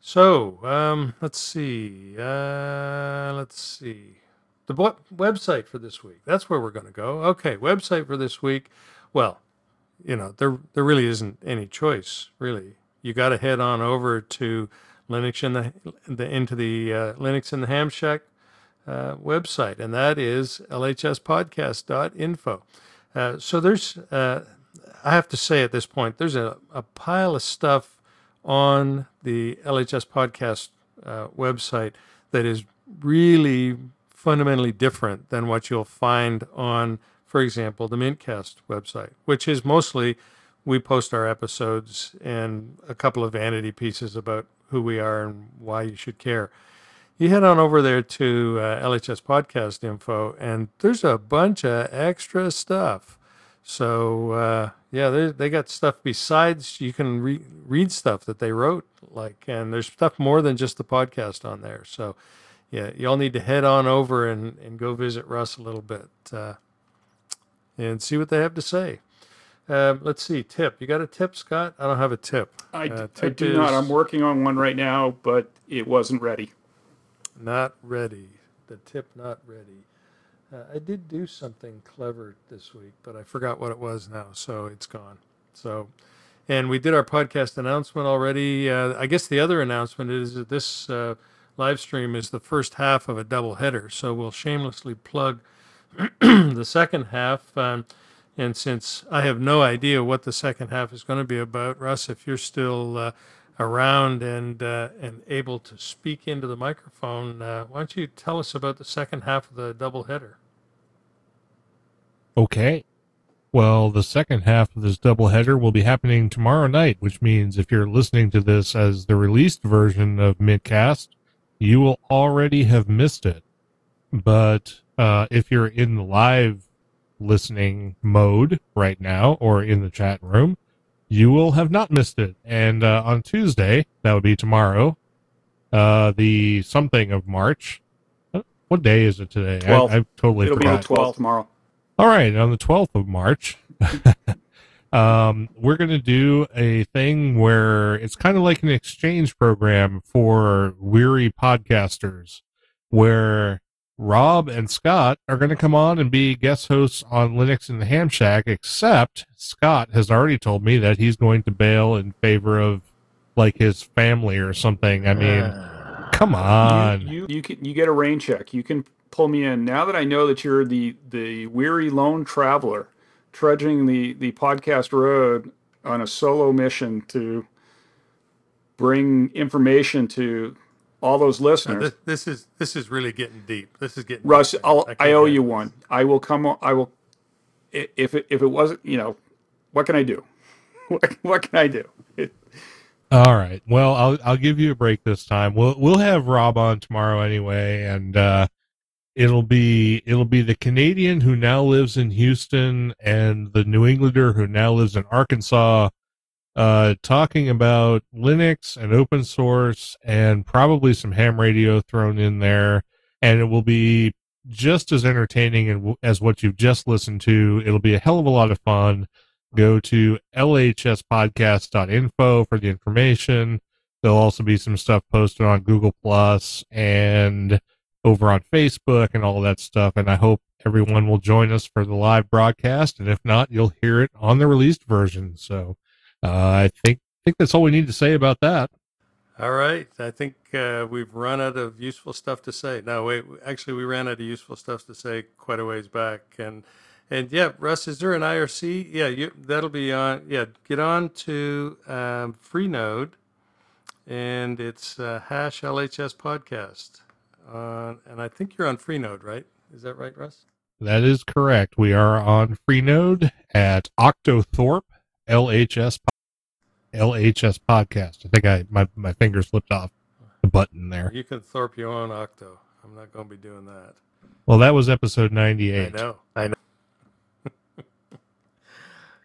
So um, let's see. Uh, let's see. The website for this week. That's where we're going to go. Okay, website for this week. Well, you know, there there really isn't any choice, really. You got to head on over to Linux in the, the into the uh, Linux in the Ham Shack uh, website, and that is lhspodcast.info. Uh, so there's, uh, I have to say at this point, there's a, a pile of stuff on the LHS podcast uh, website that is really fundamentally different than what you'll find on for example, the Mintcast website, which is mostly we post our episodes and a couple of vanity pieces about who we are and why you should care. You head on over there to uh, LHS Podcast Info, and there's a bunch of extra stuff. So uh, yeah, they they got stuff besides you can re- read stuff that they wrote, like, and there's stuff more than just the podcast on there. So yeah, y'all need to head on over and, and go visit Russ a little bit. Uh, and see what they have to say. Um, let's see. Tip. You got a tip, Scott? I don't have a tip.
I, uh, tip I do is not. I'm working on one right now, but it wasn't ready.
Not ready. The tip not ready. Uh, I did do something clever this week, but I forgot what it was now, so it's gone. So, and we did our podcast announcement already. Uh, I guess the other announcement is that this uh, live stream is the first half of a double header, so we'll shamelessly plug [CLEARS THROAT] the second half. Um, and since I have no idea what the second half is going to be about, Russ, if you're still uh, around and uh, and able to speak into the microphone, uh, why don't you tell us about the second half of the double header?
Okay. Well, the second half of this double header will be happening tomorrow night, which means if you're listening to this as the released version of Mintcast, you will already have missed it. But uh, if you're in the live listening mode right now or in the chat room, you will have not missed it. And uh, on Tuesday, that would be tomorrow, uh, the something of March. Uh, What day is it today? I,
12th.
I've totally
It'll
forgot.
be the 12th tomorrow.
All right, on the 12th of March, [LAUGHS] um, we're going to do a thing where it's kind of like an exchange program for weary podcasters, where Rob and Scott are going to come on and be guest hosts on Linux in the Ham Shack, except Scott has already told me that he's going to bail in favor of like his family or something. I mean, [SIGHS] come on.
You, you, you can you get a rain check. You can pull me in now that I know that you're the the weary lone traveler, trudging the the podcast road on a solo mission to bring information to all those listeners.
This, this is this is really getting deep. This is getting
Russ,
deep.
I'll,
can't
I owe you
this.
one. I will come. on- I will. If it, if it wasn't, you know, what can I do? [LAUGHS] What, what can I do? It,
All right. Well, I'll I'll give you a break this time. We'll we'll have Rob on tomorrow anyway, and uh, it'll be it'll be the Canadian who now lives in Houston and the New Englander who now lives in Arkansas, uh, talking about Linux and open source and probably some ham radio thrown in there, and it will be just as entertaining as what you've just listened to. It'll be a hell of a lot of fun go to lhspodcast.info for the information. There'll also be some stuff posted on Google Plus and over on Facebook and all that stuff. And I hope everyone will join us for the live broadcast. And if not, you'll hear it on the released version. So uh, I think think that's all we need to say about that.
All right. I think uh, we've run out of useful stuff to say. No, wait. Actually, we ran out of useful stuff to say quite a ways back. And and yeah, Russ, is there an IRC? Yeah, you, that'll be on. Yeah, get on to um, Freenode, and it's uh, hash LHS podcast. Uh, and I think you're on Freenode, right? Is that right, Russ?
That is correct. We are on Freenode at Octothorpe LHS LHS podcast. I think I my my finger slipped off the button there.
You can Thorpe your own Octo. I'm not going to be doing that.
Well, that was episode 98.
I know. I know. [LAUGHS]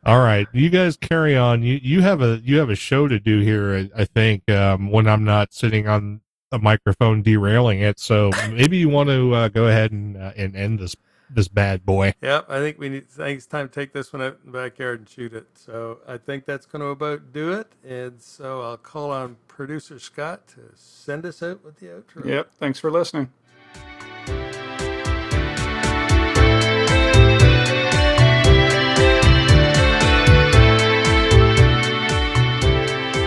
All right, you guys carry on. You you have a you have a show to do here. I I think um, when I'm not sitting on a microphone derailing it. So maybe you want to uh, go ahead and uh, and end this this bad boy.
Yep, I think we need. I think it's time to take this one out in the backyard and shoot it. So I think that's going to about do it. And so I'll call on producer Scott to send us out with the outro.
yep. Thanks for listening.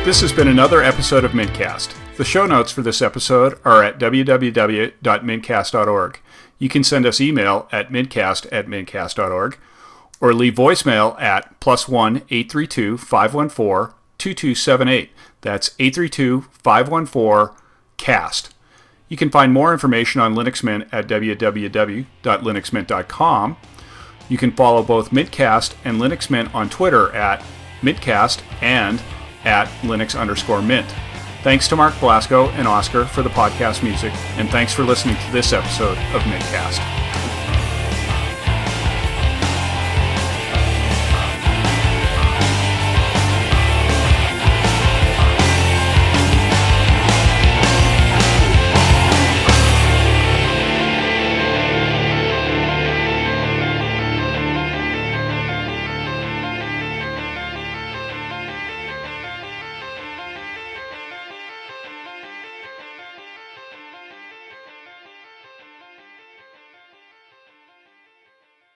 This has been another episode of Mintcast. The show notes for this episode are at www.mintcast.org. You can send us email at mintcast at mintcast.org or leave voicemail at plus one 832 514 2278. That's 832 514 CAST. You can find more information on Linux Mint at www.linuxmint.com. You can follow both Mintcast and Linux Mint on Twitter at Mintcast and at Linux underscore Mint. Thanks to Mark Blasco and Oscar for the podcast music, and thanks for listening to this episode of Mintcast.